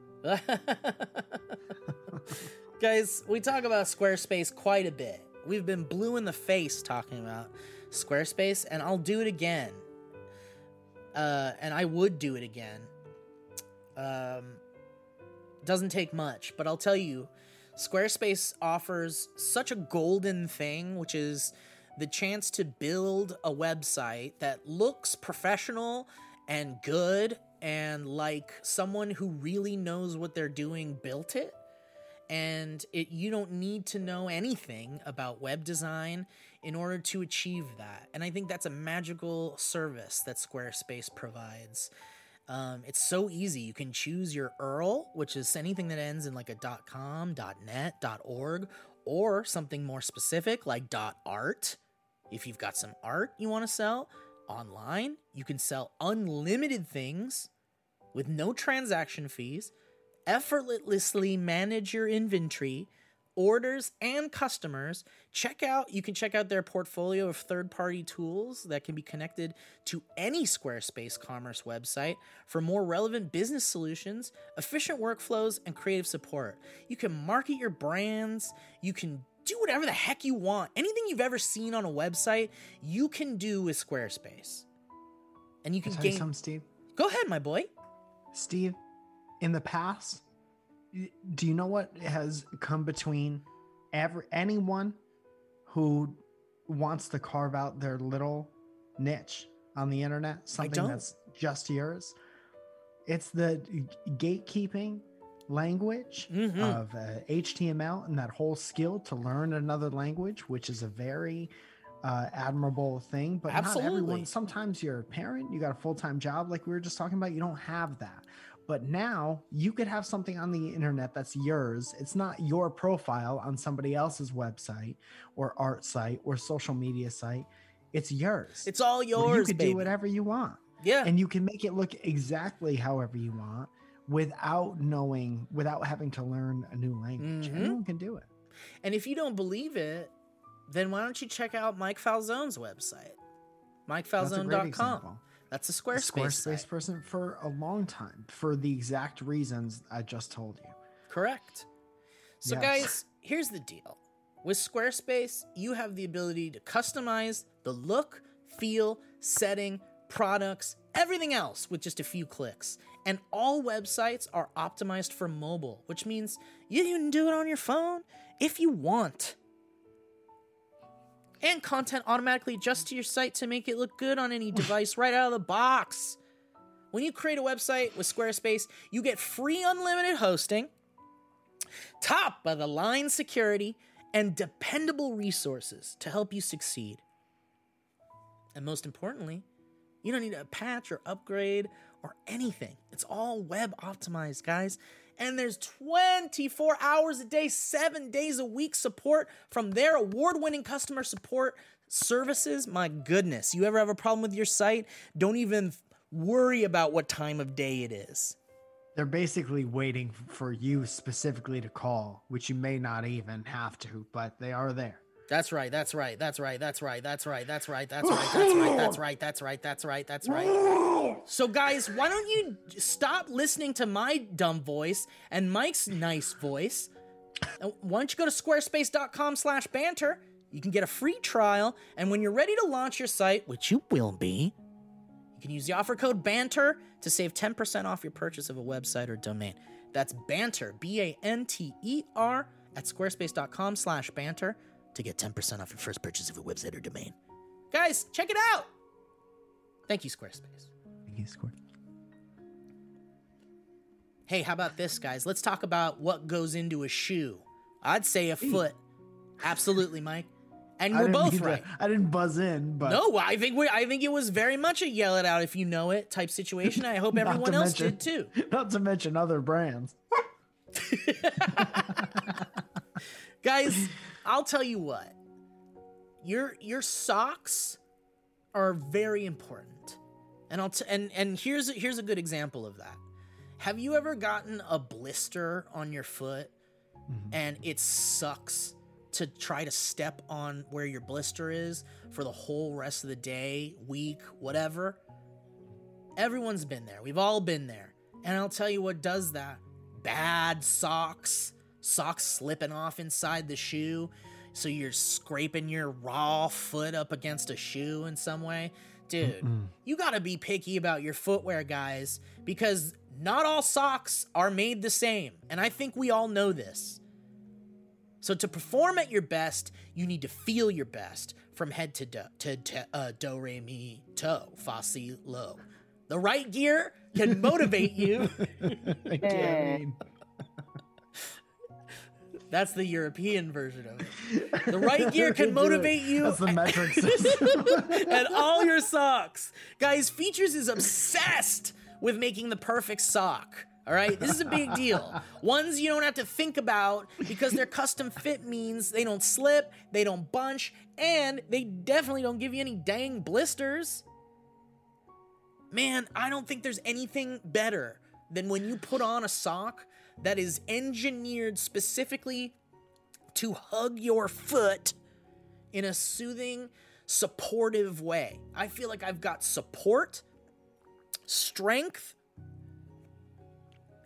Guys, we talk about Squarespace quite a bit. We've been blue in the face talking about Squarespace, and I'll do it again. Uh, and I would do it again. Um, doesn't take much, but I'll tell you, Squarespace offers such a golden thing, which is the chance to build a website that looks professional and good and like someone who really knows what they're doing built it. And it you don't need to know anything about web design in order to achieve that. And i think that's a magical service that squarespace provides um, it's so easy. You can choose your url which is anything that ends in like a com net org or something more specific like art. If you've got some art you want to sell online you can sell unlimited things with no transaction fees, effortlessly manage your inventory, orders, and customers. Check out you can check out their portfolio of third-party tools that can be connected to any Squarespace commerce website for more relevant business solutions, efficient workflows, and creative support. You can market your brands, you can do whatever the heck you want. Anything you've ever seen on a website, you can do with Squarespace. And you can Can I tell you gain something, Steve? Go ahead, my boy. Steve, in the past, do you know what has come between every anyone who wants to carve out their little niche on the internet, something that's just yours? It's the gatekeeping language Mhm. of uh, HTML and that whole skill to learn another language, which is a very uh, admirable thing. But not everyone. Sometimes you're a parent, you got a full time job, like we were just talking about. You don't have that. But now you could have something on the internet that's yours. It's not your profile on somebody else's website or art site or social media site. It's yours. It's all yours, you could baby. do whatever you want Yeah. and you can make it look exactly however you want without knowing without having to learn a new language Mhm. anyone can do it And if you don't believe it, then why don't you check out Mike Falzone's website? that's a great MikeFalzone.com. That's a A Squarespace. squarespace site. person for a long time for the exact reasons i just told you Correct. So, Yes. guys, here's the deal. With Squarespace, you have the ability to customize the look, feel, setting, products, everything else with just a few clicks. And all websites are optimized for mobile, which means you can do it on your phone if you want. And content automatically adjusts to your site to make it look good on any device right out of the box. When you create a website with Squarespace, you get free unlimited hosting, top of the line security, and dependable resources to help you succeed. And most importantly, you don't need a patch or upgrade or anything. It's all web optimized, guys. And there's 24 hours a day, seven days a week support from their award winning customer support services. My goodness, you ever have a problem with your site? Don't even worry about what time of day it is. they're basically waiting for you specifically to call which you may not even have to but they are there That's right. That's right. That's right. That's right. That's right. That's right. That's right. That's right. That's right. That's right. That's right. That's right. So, guys, why don't you stop listening to my dumb voice and Mike's nice voice? Why don't you go to squarespace.com/slash banter? You can get a free trial, and when you're ready to launch your site, which you will be, you can use the offer code BANTER to save 10% off your purchase of a website or domain. That's BANTER, B A N T E R, at squarespace.com slash banter to get 10% off your first purchase of a website or domain. Guys, check it out! Thank you, Squarespace. Thank you, Squarespace. Hey, how about this, guys? Let's talk about what goes into a shoe. I'd say a foot. Absolutely, Mike. And we're both mean to- right. i didn't buzz in but No, I think we I think it was very much a yell it out if you know it type situation. I hope everyone else mention- did too. not to mention other brands Guys, I'll tell you what. Your your socks are very important. And I'll t- and and here's here's a good example of that. Have you ever gotten a blister on your foot mm-hmm. and it sucks to try to step on where your blister is for the whole rest of the day, week, whatever? Everyone's been there. We've all been there. And I'll tell you what does that. Bad socks. Socks slipping off inside the shoe. So you're scraping your raw foot up against a shoe in some way. Dude, you gotta be picky about your footwear, guys, because not all socks are made the same. And I think we all know this. So to perform at your best, you need to feel your best from head to do, to, to uh, do re mi to fa si lo. The right gear can motivate you. I can't mean. That's the European version of it. The right gear can motivate you That's the metric system. and all your socks. Guys, Feetures is obsessed with making the perfect sock. All right, this is a big deal. Ones you don't have to think about because their custom fit means they don't slip, they don't bunch, and they definitely don't give you any dang blisters. Man, I don't think there's anything better than when you put on a sock that is engineered specifically to hug your foot in a soothing, supportive way. I feel like I've got support, strength,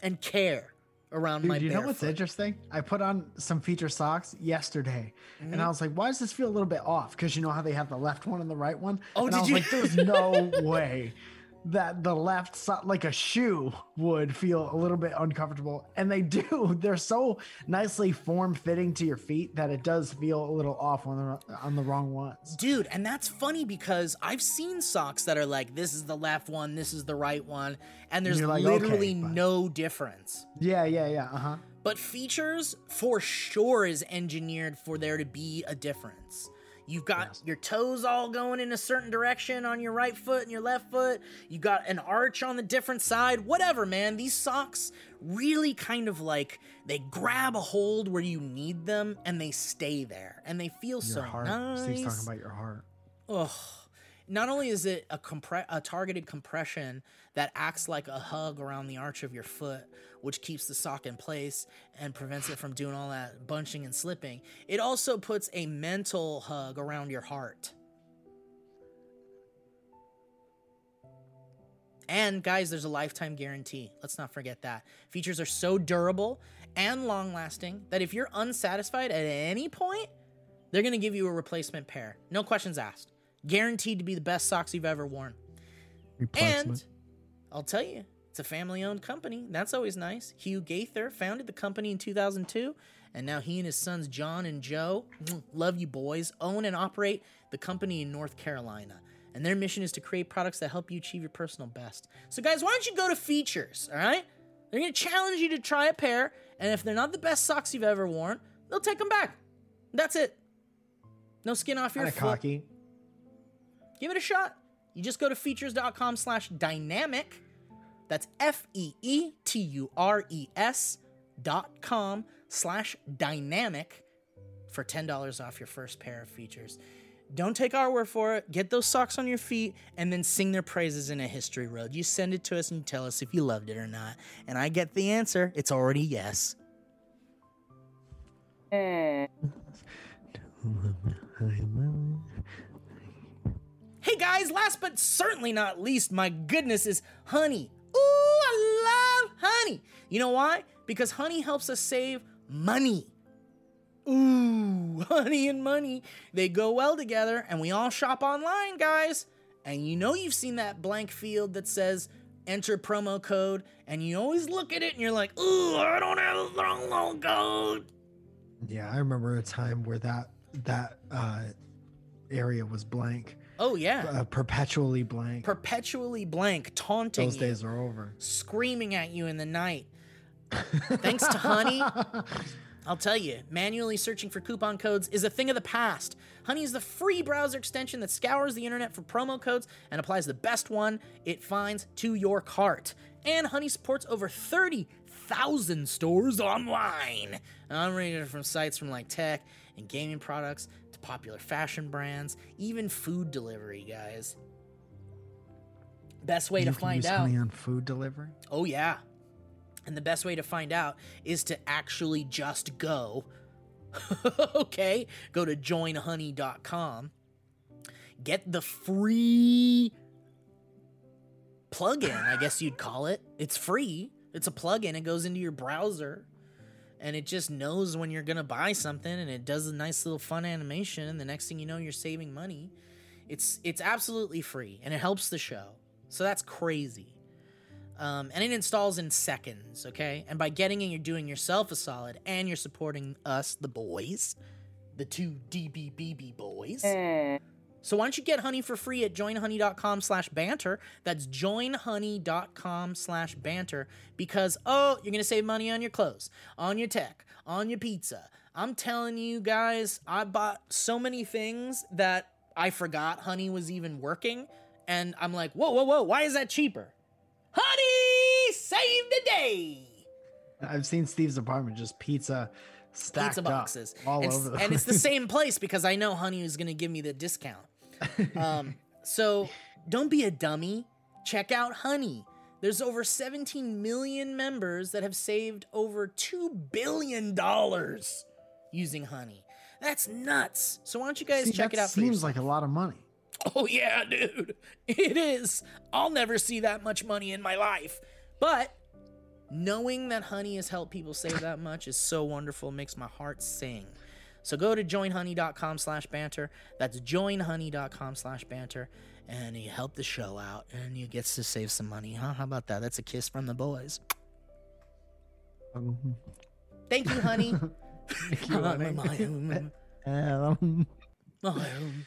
and care around Dude, my you know what's foot. interesting? I put on some feature socks yesterday, and Mm-hmm. I was like, "Why does this feel a little bit off?" Because you know how they have the left one and the right one. Oh, and I did was you- like, "There's no way that the left side, like a shoe, would feel a little bit uncomfortable." And they do. They're so nicely form fitting to your feet that it does feel a little off on the on the wrong ones. Dude, and that's funny because I've seen socks that are like, this is the left one, this is the right one, and there's like, literally okay, no difference. Yeah, yeah, yeah. Uh huh. But Feetures for sure is engineered for there to be a difference. You've got Yes. your toes all going in a certain direction on your right foot and your left foot. You got an arch on the different side. Whatever, man. These socks really kind of like they grab a hold where you need them and they stay there and they feel Your so heart. nice. Steve's talking about your heart. Ugh. Not only is it a compre- a targeted compression that acts like a hug around the arch of your foot, which keeps the sock in place and prevents it from doing all that bunching and slipping, it also puts a mental hug around your heart. And guys, there's a lifetime guarantee. Let's not forget that. Feetures are so durable and long lasting that if you're unsatisfied at any point, they're going to give you a replacement pair. No questions asked. Guaranteed to be the best socks you've ever worn. And I'll tell you, it's a family owned company. That's always nice. Hugh Gaither founded the company in 2002, and now he and his sons, John and Joe, mm, love you boys, own and operate the company in North Carolina. And their mission is to create products that help you achieve your personal best. So, guys, why don't you go to Feetures, all right? They're to challenge you to try a pair, and if they're not the best socks you've ever worn, they'll take them back. That's it. No skin off your Kind of foot cocky. give it a shot. You just go to feetures.com slash dynamic. That's F E E T U R E S dot com slash dynamic for $10 off your first pair of Feetures. Don't take our word for it. Get those socks on your feet and then sing their praises in a history road. You send it to us and you tell us if you loved it or not. And I get the answer. It's already yes. Hey guys, last but certainly not least, my goodness, is honey. Ooh, I love honey. You know why? Because honey helps us save money. Ooh, honey and money. They go well together, and we all shop online, guys. And you know you've seen that blank field that says enter promo code, and you always look at it and you're like, ooh, I don't have a promo code. Yeah, I remember a time where that that uh, area was blank, Oh, yeah. uh, perpetually blank. Perpetually blank, taunting Those you. days are over. screaming at you in the night. Thanks to Honey, I'll tell you, manually searching for coupon codes is a thing of the past. Honey is the free browser extension that scours the internet for promo codes and applies the best one it finds to your cart. And Honey supports over 30,000 stores online. I'm ranging from sites from like tech and gaming products to popular fashion brands, even food delivery, guys. Best way you to find out. on food delivery. Oh, yeah. And the best way to find out is to actually just go. okay, go to joinhoney.com. Get the free plugin, I guess you'd call it. It's free. It's a plugin. It goes into your browser and it just knows when you're to buy something and it does a nice little fun animation and the next thing you know you're saving money. It's it's absolutely free and it helps the show. So that's crazy. Um, and it installs in seconds, okay? And by getting it, you're doing yourself a solid and you're supporting us, the boys, the two DBBB boys. So why don't you get honey for free at joinhoney.com slash banter? That's joinhoney.com slash banter because, oh, you're going to save money on your clothes, on your tech, on your pizza. I'm telling you guys, I bought so many things that I forgot honey was even working. And I'm like, whoa, whoa, whoa, why is that cheaper? Honey, save the day. I've seen Steve's apartment just pizza stacked Pizza boxes. all and, over the and it's the same place because I know Honey is going to give me the discount. Um, so don't be a dummy. Check out Honey. There's over 17 million members that have saved over $2 billion using honey. That's nuts. So why don't you guys See, check it out seems like a lot of money. Oh, yeah, dude. It is. I'll never see that much money in my life. But knowing that honey has helped people save that much is so wonderful. It makes my heart sing. So go to joinhoney.com slash banter. That's joinhoney.com slash banter. And you help the show out and you get to save some money. Huh? How about that? That's a kiss from the boys. Um, Thank you, honey. thank you, honey. My own. Um, My own.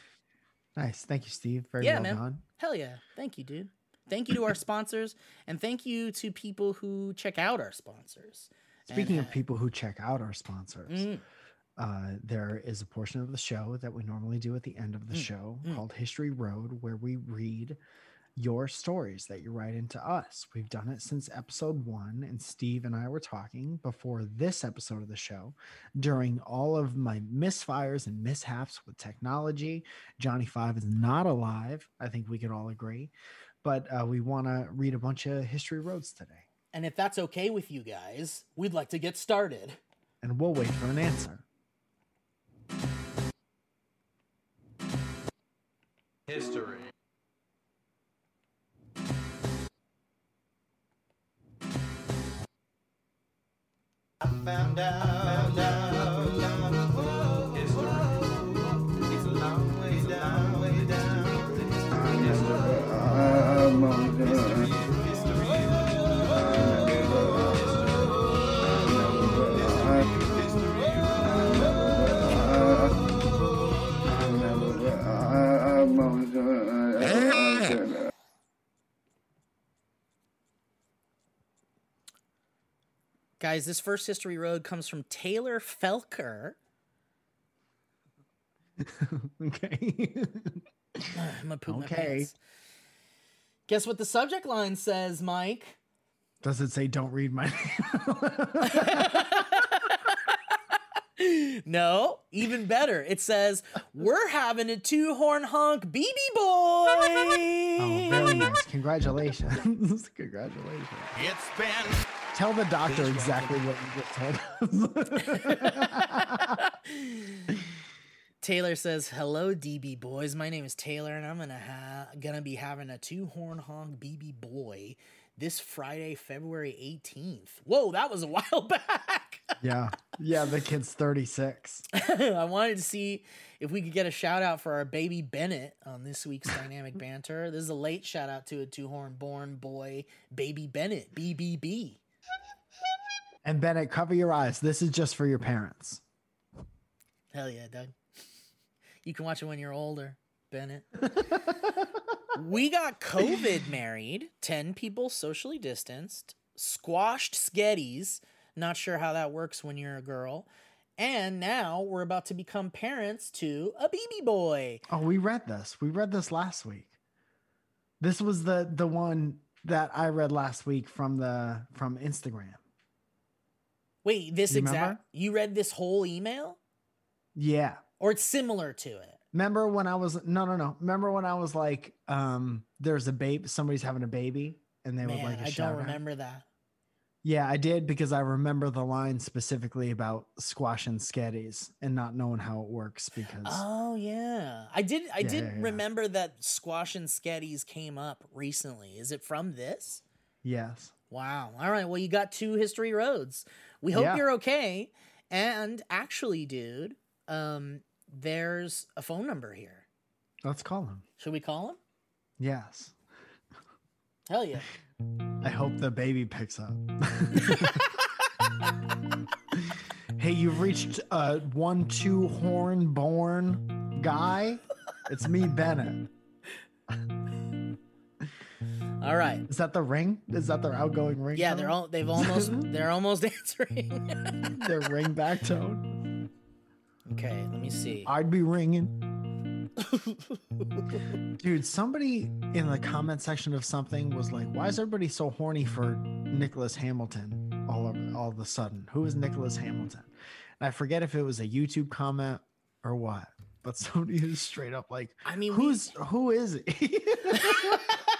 nice. Thank you, Steve. Very Yeah, well man. done. Hell yeah. Thank you, dude. Thank you to our sponsors and thank you to people who check out our sponsors. And Speaking of people who check out our sponsors, Mm. Uh, there is a portion of the show that we normally do at the end of the Mm, show mm. called History Road, where we read your stories that you write into us. We've done it since episode one, and Steve and I were talking before this episode of the show during all of my misfires and mishaps with technology. Johnny Five is not alive. I think we could all agree. But uh, we want to read a bunch of History Roads today, And if that's okay with you guys, we'd like to get started. and we'll wait for an answer. History. I found out, found out, Guys, this first history road comes from Taylor Felker. okay. I'm gonna poop my Okay. pants. Guess what the subject line says, Mike? Does it say don't read my name? no, even better. It says, We're having a two horn honk BB boy. Oh, very nice. Congratulations. Congratulations. It's been Tell the doctor exactly what you just told. Taylor says, "Hello, DB boys. My name is Taylor, and I'm gonna ha- gonna be having a two horn honk BB boy this Friday, February 18th. Whoa, that was a while back. yeah. Yeah, the kid's 36. I wanted to see if we could get a shout out for our baby Bennett on this week's dynamic banter. This is a late shout out to a two horn born boy, baby Bennett, BBB. And Bennett, cover your eyes. This is just for your parents. Hell yeah, Doug. You can watch it when you're older, Bennett. we got COVID married, 10 people socially distanced, squashed sketties. Not sure how that works when you're a girl. And now we're about to become parents to a BB boy. Oh, we read this. We read this last week. This was the the one that I read last week from the from Instagram. Wait, this You exact remember? you read this whole email? Yeah. Or it's similar to it. Remember when I was no no no. Remember when I was like, um, there's a baby, somebody's having a baby, and they would Man, like a I shout don't out. remember that. Yeah, I did because I remember the line specifically about squashing sketties and not knowing how it works because Oh yeah, I did. I Yeah, did yeah, yeah. remember that squash and sketties came up recently. Is it from this? yes. Wow. All right. Well, you got two history roads. We hope Yeah. you're okay. And actually, dude, um, there's a phone number here. Let's call him. Should we call him? Yes. Hell yeah. I hope the baby picks up. hey, you've reached a one two horn born guy. It's me, Bennett. All right. Is that the ring? Is that their outgoing ring? Yeah, they're all. They've almost. they're almost answering. their ring back tone. okay. Let me see. I'd be ringing. Dude, somebody in the comment section of something was like, "Why is everybody so horny for Nicholas Hamilton all of all of a sudden? Who is Nicholas Hamilton?" And I forget if it was a YouTube comment or what. but somebody who's straight up like, I mean, we- who's who is he?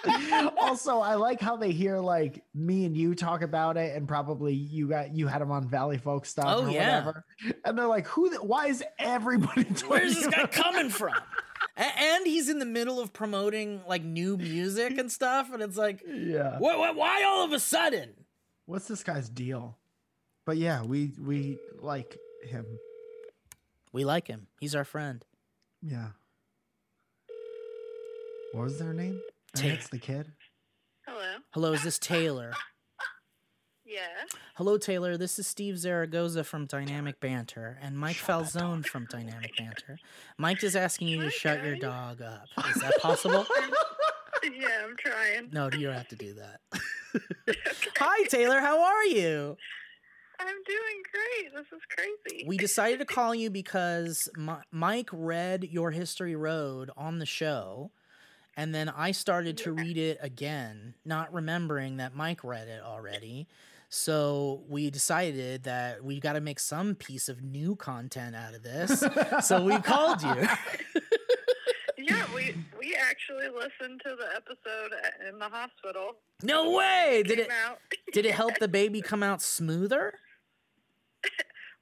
also, I like how they hear like me and you talk about it, and probably you got you had them on Valleyfolk stuff Oh, or yeah. whatever, and they're like, who? The, why is everybody? where's this guy coming from? And he's in the middle of promoting like new music and stuff, and it's like, Yeah. what, what, why all of a sudden? What's this guy's deal? But yeah, we we like him. We like him. He's our friend. Yeah. What was their name? And Ta- That's the kid. Hello. Hello, is this Taylor? Yes. Hello, Taylor. This is Steve Zaragoza from Dynamic Banter and Mike Falzone from Dynamic Banter. Mike is asking you to Hi, shut your dog up. Is that possible? Yeah, I'm trying. no, you don't have to do that. Hi, Taylor. How are you? I'm doing great. This is crazy. We decided to call you because Mi- Mike read Your History Road on the show, and then I started to read it again, not remembering that Mike read it already. So we decided that we got to make some piece of new content out of this. so we called you. yeah, we we actually listened to the episode in the hospital. no way! Did it did it help the baby come out smoother?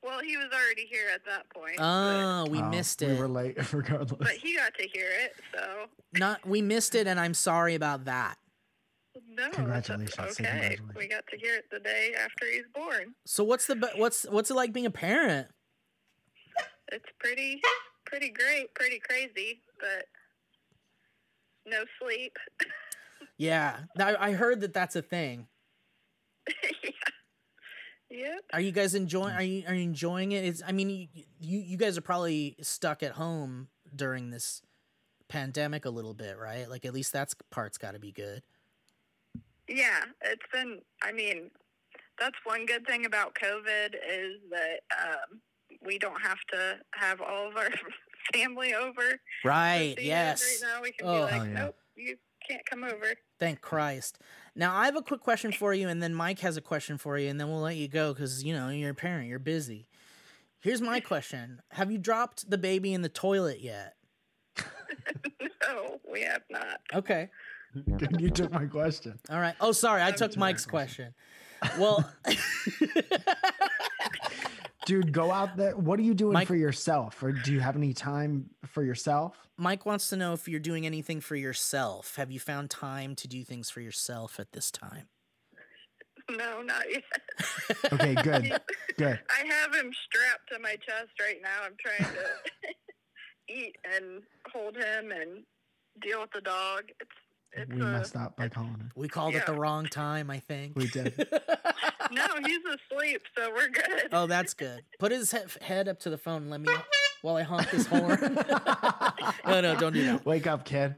Well, he was already here at that point. Ah, oh, we Oh, missed it. We were late, regardless. but he got to hear it, so Not we missed it, and I'm sorry about that. no. Congratulations, say Okay, congratulations. we got to hear it the day after he's born. So what's the what's what's it like being a parent? It's pretty pretty great, pretty crazy, but no sleep. Yeah, I, I heard that that's a thing. yeah. Yep. Are you guys enjoying? Are you are you enjoying it? It's. I mean, you, you you guys are probably stuck at home during this pandemic a little bit, right? Like at least that's part's got to be good. Yeah, it's been. I mean, that's one good thing about COVID is that um, we don't have to have all of our family over. Right. Yes. Right now we can Oh. be like, yeah. nope, you can't come over. Thank Christ. Now I have a quick question for you, and then Mike has a question for you, and then we'll let you go because you know you're a parent, you're busy. Here's my question: Have you dropped the baby in the toilet yet? no, we have not. Okay. you took my question. All right. Oh, sorry, I took sorry. Mike's question. Well, Dude, go out there. What are you doing Mike- for yourself? Or do you have any time for yourself? Mike wants to know if you're doing anything for yourself. Have you found time to do things for yourself at this time? No, not yet. Okay, good. Good. I have him strapped to my chest right now. I'm trying to eat and hold him and deal with the dog. It's it's We a, messed up by calling it. We called it the wrong time, I think. We did. no, he's asleep, so we're good. oh, that's good. Put his he- head up to the phone and let me while I honk this horn. no, no, don't do that. Wake up, kid.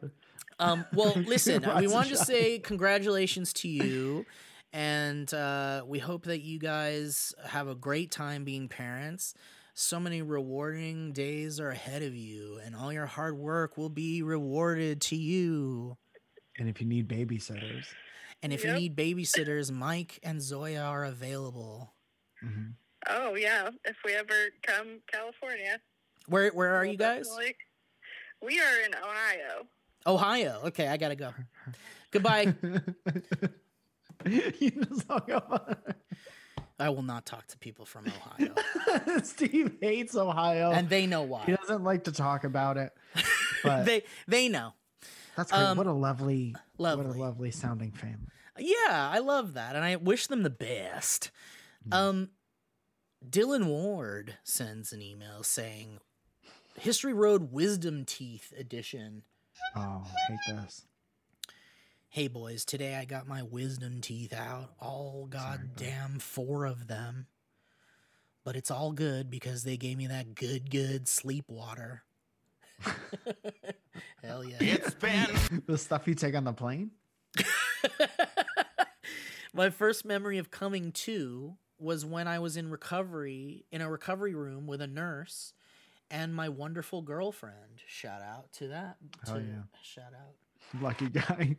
Um, well, listen, we Rise and wanted to say congratulations to you. And uh, we hope that you guys have a great time being parents. So many rewarding days are ahead of you, and all your hard work will be rewarded to you. And if you need babysitters, And if you need babysitters, Mike and Zoya are available. mhm. Oh yeah, if we ever come California. Where where are we'll you guys? definitely- We are in Ohio. Ohio. Okay, I gotta go. Goodbye. you just hung up. I will not talk to people from Ohio, Steve hates Ohio. and they know why. he doesn't like to talk about it. But they they know. that's great. um, what a lovely, what a lovely sounding family. Yeah, I love that, and I wish them the best. Um, Dylan Ward sends an email saying, "History Road Wisdom Teeth Edition." Oh, hate this. Hey boys, today I got my wisdom teeth out, all goddamn four of them. But it's all good because they gave me that good, good sleep water. Hell yeah. It's been The stuff you take on the plane. my first memory of coming to was when I was in recovery, in a recovery room with a nurse and my wonderful girlfriend. Shout out to that. To- yeah. Shout out. Lucky guy.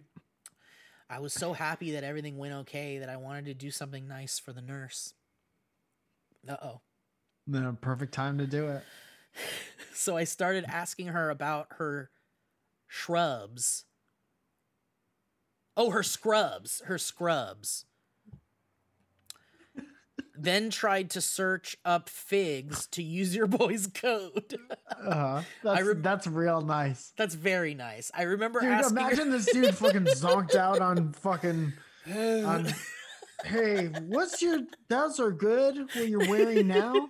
I was so happy that everything went okay that I wanted to do something nice for the nurse. Uh oh. The perfect time to do it. so I started asking her about her shrubs. Oh, her scrubs. Her scrubs. Then tried to search up figs to use your boy's code. Uh-huh. That's, rem- that's real nice. That's very nice. I remember Dude, asking imagine this dude fucking zonked out on fucking on Hey, what's your those are good what you're wearing now?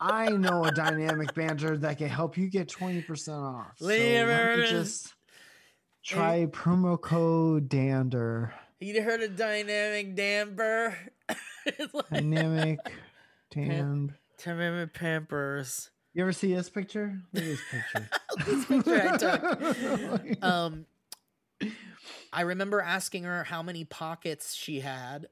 I know a dynamic banter that can help you get 20% off. So Leave it. just try promo code dander. You heard of dynamic damper? It's like- Dynamic dan. Dynamic pampers. You ever see this picture? Look at this picture. This picture I took. Um, I remember asking her how many pockets she had.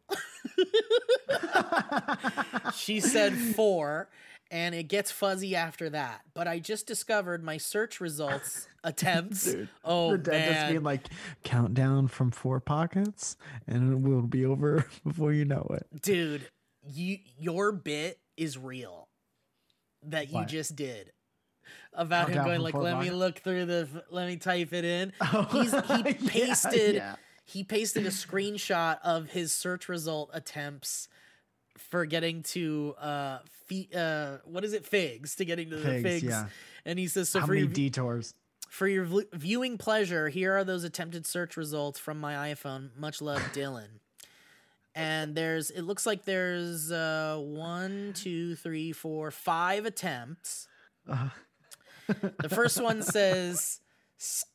she said four, and it gets fuzzy after that. But I just discovered my search results attempts. Dude, oh the man, being like, countdown from four pockets, and it will be over before you know it. dude, you your bit is real that you What? just did about him going like, let me look through the, let me type it in. Oh, He's he yeah, pasted yeah. he pasted a screenshot of his search result attempts for getting to uh feet uh what is it? Figs to getting to the Figs, figs. yeah. and he says so How for many your, detours? for your vlu- viewing pleasure here are those attempted search results from my iphone. Much love dylan. And there's it looks like there's uh one two three four five attempts. Uh, the first one says sc-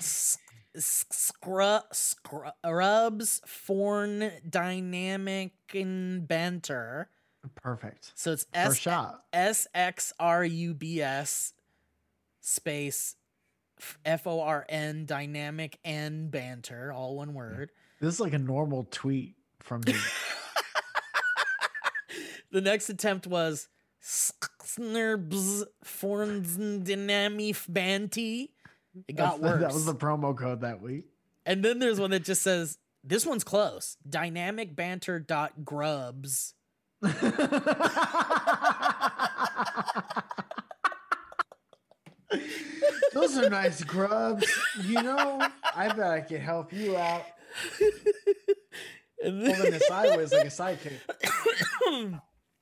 sc- scru- scrubs forn dynamic and banter perfect. so it's S shot. S X R U B S space F O R N dynamic and banter, all one word. This is like a normal tweet from me. The next attempt was Snerbs Forns Dynamif Banty. It got That's- worse. That was the promo code that week. And then there's one that just says, this one's close. Dynamic banter dot grubs. Those are nice grubs. You know, I bet I can help you out. And Holding it sideways like a sidekick.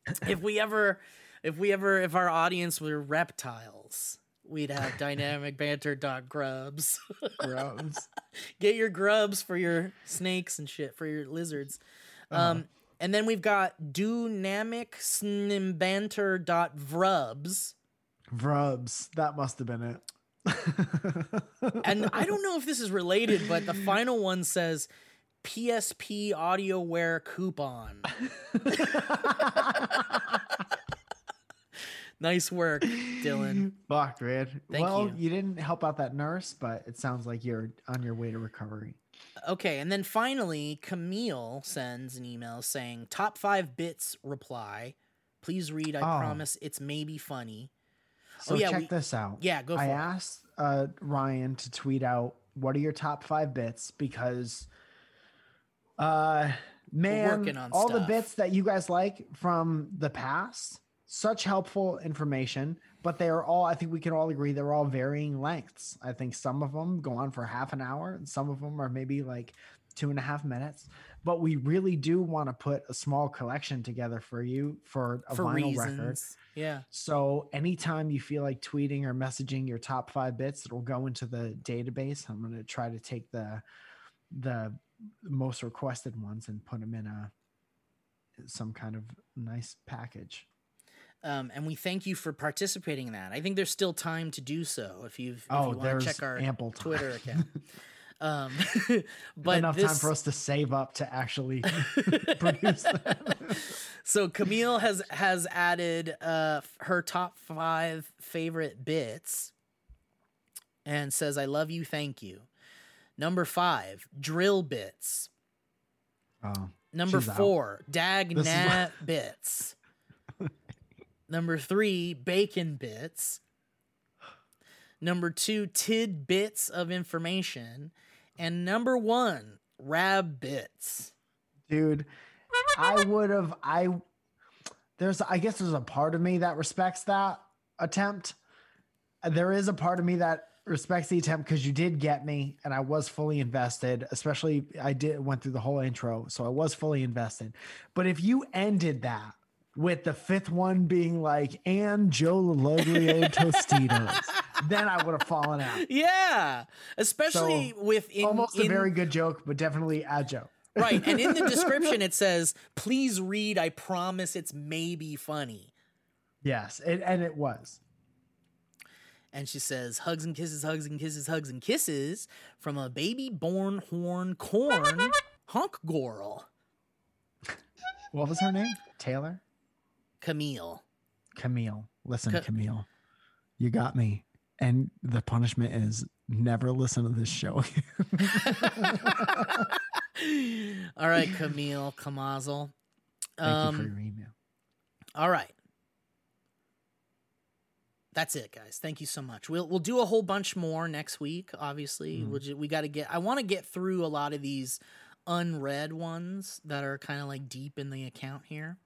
if we ever, if we ever, if our audience were reptiles, we'd have dynamic banter dot grubs. Grubs. Get your grubs for your snakes and shit for your lizards. Um, and then we've got dynamic snimbanter dot vrubs. Vrubs. That must have been it. and I don't know if this is related, but the final one says PSP AudioWare coupon. nice work, Dylan. Fuck, man. Thank well, you. you. didn't help out that nurse, but it sounds like you're on your way to recovery. Okay, and then finally, Camille sends an email saying, Top five bits reply. Please read. I Oh. promise it's maybe funny. So oh, yeah. check we- this out. yeah, go for I it. asked uh, Ryan to tweet out what are your top five bits because, uh, man, all the bits that you guys like from the past, such helpful information, but they are all. I think we can all agree they're all varying lengths. I think some of them go on for half an hour, and some of them are maybe like two and a half minutes. But we really do want to put a small collection together for you for a For vinyl reasons. record. Yeah. So anytime you feel like tweeting or messaging your top five bits, it'll go into the database. I'm going to try to take the the most requested ones and put them in a some kind of nice package. Um, and we thank you for participating in that. I think there's still time to do so if you've if Oh, you want to check our ample time. Twitter account. um, but Enough this, time for us to save up to actually produce that. so Camille has has added uh her top five favorite bits and says, "I love you, thank you." Number five, drill bits. Oh, Number out. four, dag nat bits. Number three, bacon bits. Number two, tidbits of information. And number one, rab bits. dude, I would have. I there's. I guess there's a part of me that respects that attempt there is a part of me that respects the attempt because you did get me and I was fully invested, especially I did went through the whole intro, so I was fully invested. But if you ended that with the fifth one being like and Joe Loglio Tostitos, then I would have fallen out. Yeah, especially with in, Almost a very good joke, but definitely a joke. right. And in the description it says, "Please read. I promise it's maybe funny." Yes, it, and it was. And she says, "Hugs and kisses, hugs and kisses, hugs and kisses from a baby born horn corn hunk girl, What was her name? Taylor? Camille." Camille. Listen, Ca- Camille, you got me. And the punishment is never listen to this show. All right, Camille Kamazel. Thank you Um, for your email. All right. That's it, guys. Thank you so much. We'll we'll do a whole bunch more next week. Obviously, we'll ju- we got to get. I want to get through a lot of these unread ones that are kind of like deep in the account here,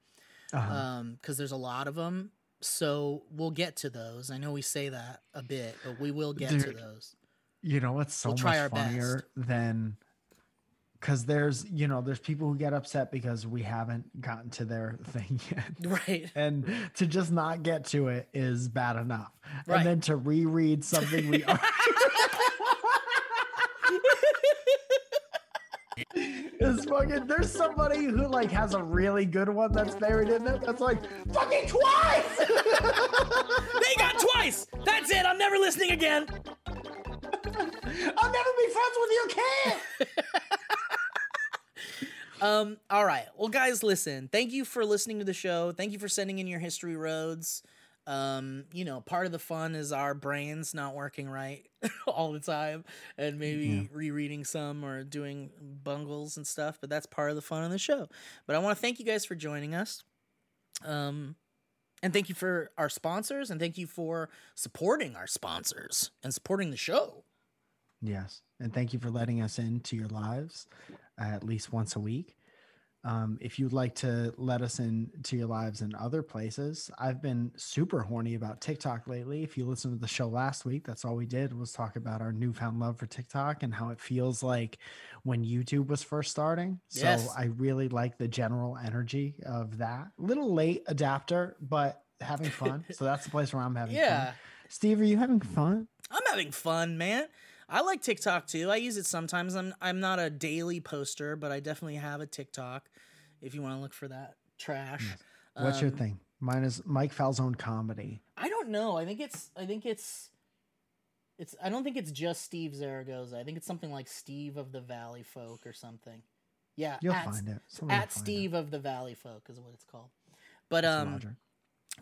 Uh-huh. um, because there's a lot of them. So we'll get to those. I know we say that a bit, but we will get to those. you know what's so we'll try our much funnier than because there's you know there's people who get upset because we haven't gotten to their thing yet Right. and to just not get to it is bad enough Right. and then to reread something we are is fucking there's somebody who like has a really good one that's buried in it that's like fucking twice they got twice. That's it. I'm never listening again. i'll never be friends with you kid Um, all right. Well, guys, listen. Thank you for listening to the show. Thank you for sending in your history roads. Um, you know, part of the fun is our brains not working right all the time and maybe rereading some or doing bungles and stuff, but that's part of the fun of the show. But I want to thank you guys for joining us. Um, and thank you for our sponsors and thank you for supporting our sponsors and supporting the show. Yes. And thank you for letting us into your lives uh, at least once a week. Um, if you'd like to let us into your lives in other places, I've been super horny about TikTok lately. If you listened to the show last week, that's all we did was talk about our newfound love for TikTok and how it feels like when YouTube was first starting. So Yes. I really like the general energy of that. Little late adapter, but having fun. so that's the place where I'm having Yeah. fun. Steve, are you having fun? I'm having fun, man. I like TikTok too. I use it sometimes. I'm I'm not a daily poster, but I definitely have a TikTok. If you want to look for that trash, What's your Um, thing? Mine is Mike Falzone comedy. I don't know. I think it's I think it's it's I don't think it's just Steve Zaragoza. I think it's something like Steve of the Valleyfolk or something. Yeah, You'll at, find it. Somebody At find it. Steve of the Valleyfolk is what it's called. But That's um, Roger.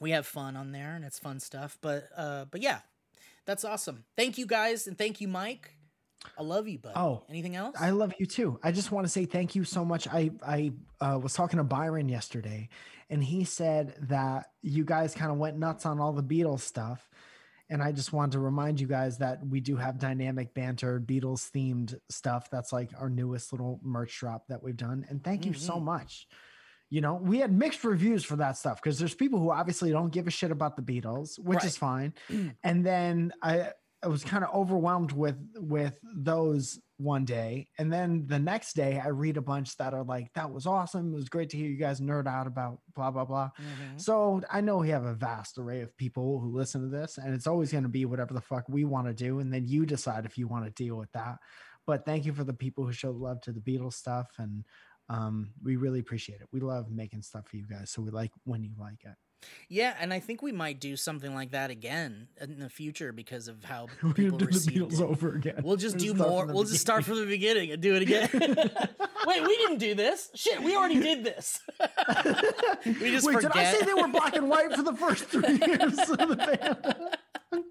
we have fun on there and it's fun stuff but uh but yeah that's awesome thank you guys and thank you mike i love you bud Oh, anything else I love you too. I just want to say thank you so much. I I uh, was talking to Byron yesterday, and he said that you guys kind of went nuts on all the Beatles stuff. And I just wanted to remind you guys that we do have dynamic banter, Beatles themed stuff. That's like our newest little merch drop that we've done. And thank you so Mhm. much. You know, we had mixed reviews for that stuff because there's people who obviously don't give a shit about the Beatles, which Right. is fine. and then I I was kind of overwhelmed with with those one day, and then the next day I read a bunch that are like, "That was awesome. It was great to hear you guys nerd out about blah blah blah." Mhm. So I know we have a vast array of people who listen to this, and it's always going to be whatever the fuck we want to do, and then you decide if you want to deal with that. But thank you for the people who show love to the Beatles stuff, and um, we really appreciate it. We love making stuff for you guys, so we like when you like it. yeah and i think we might do something like that again in the future because of how We're people gonna do the received Beatles it. over again. we'll just do more we'll just start from the beginning and do it again wait we didn't do this shit we already did this we just Wait, forget did I say they were black and white for the first three years of the band?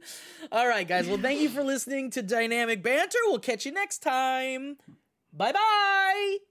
all right guys well thank you for listening to dynamic banter we'll catch you next time bye bye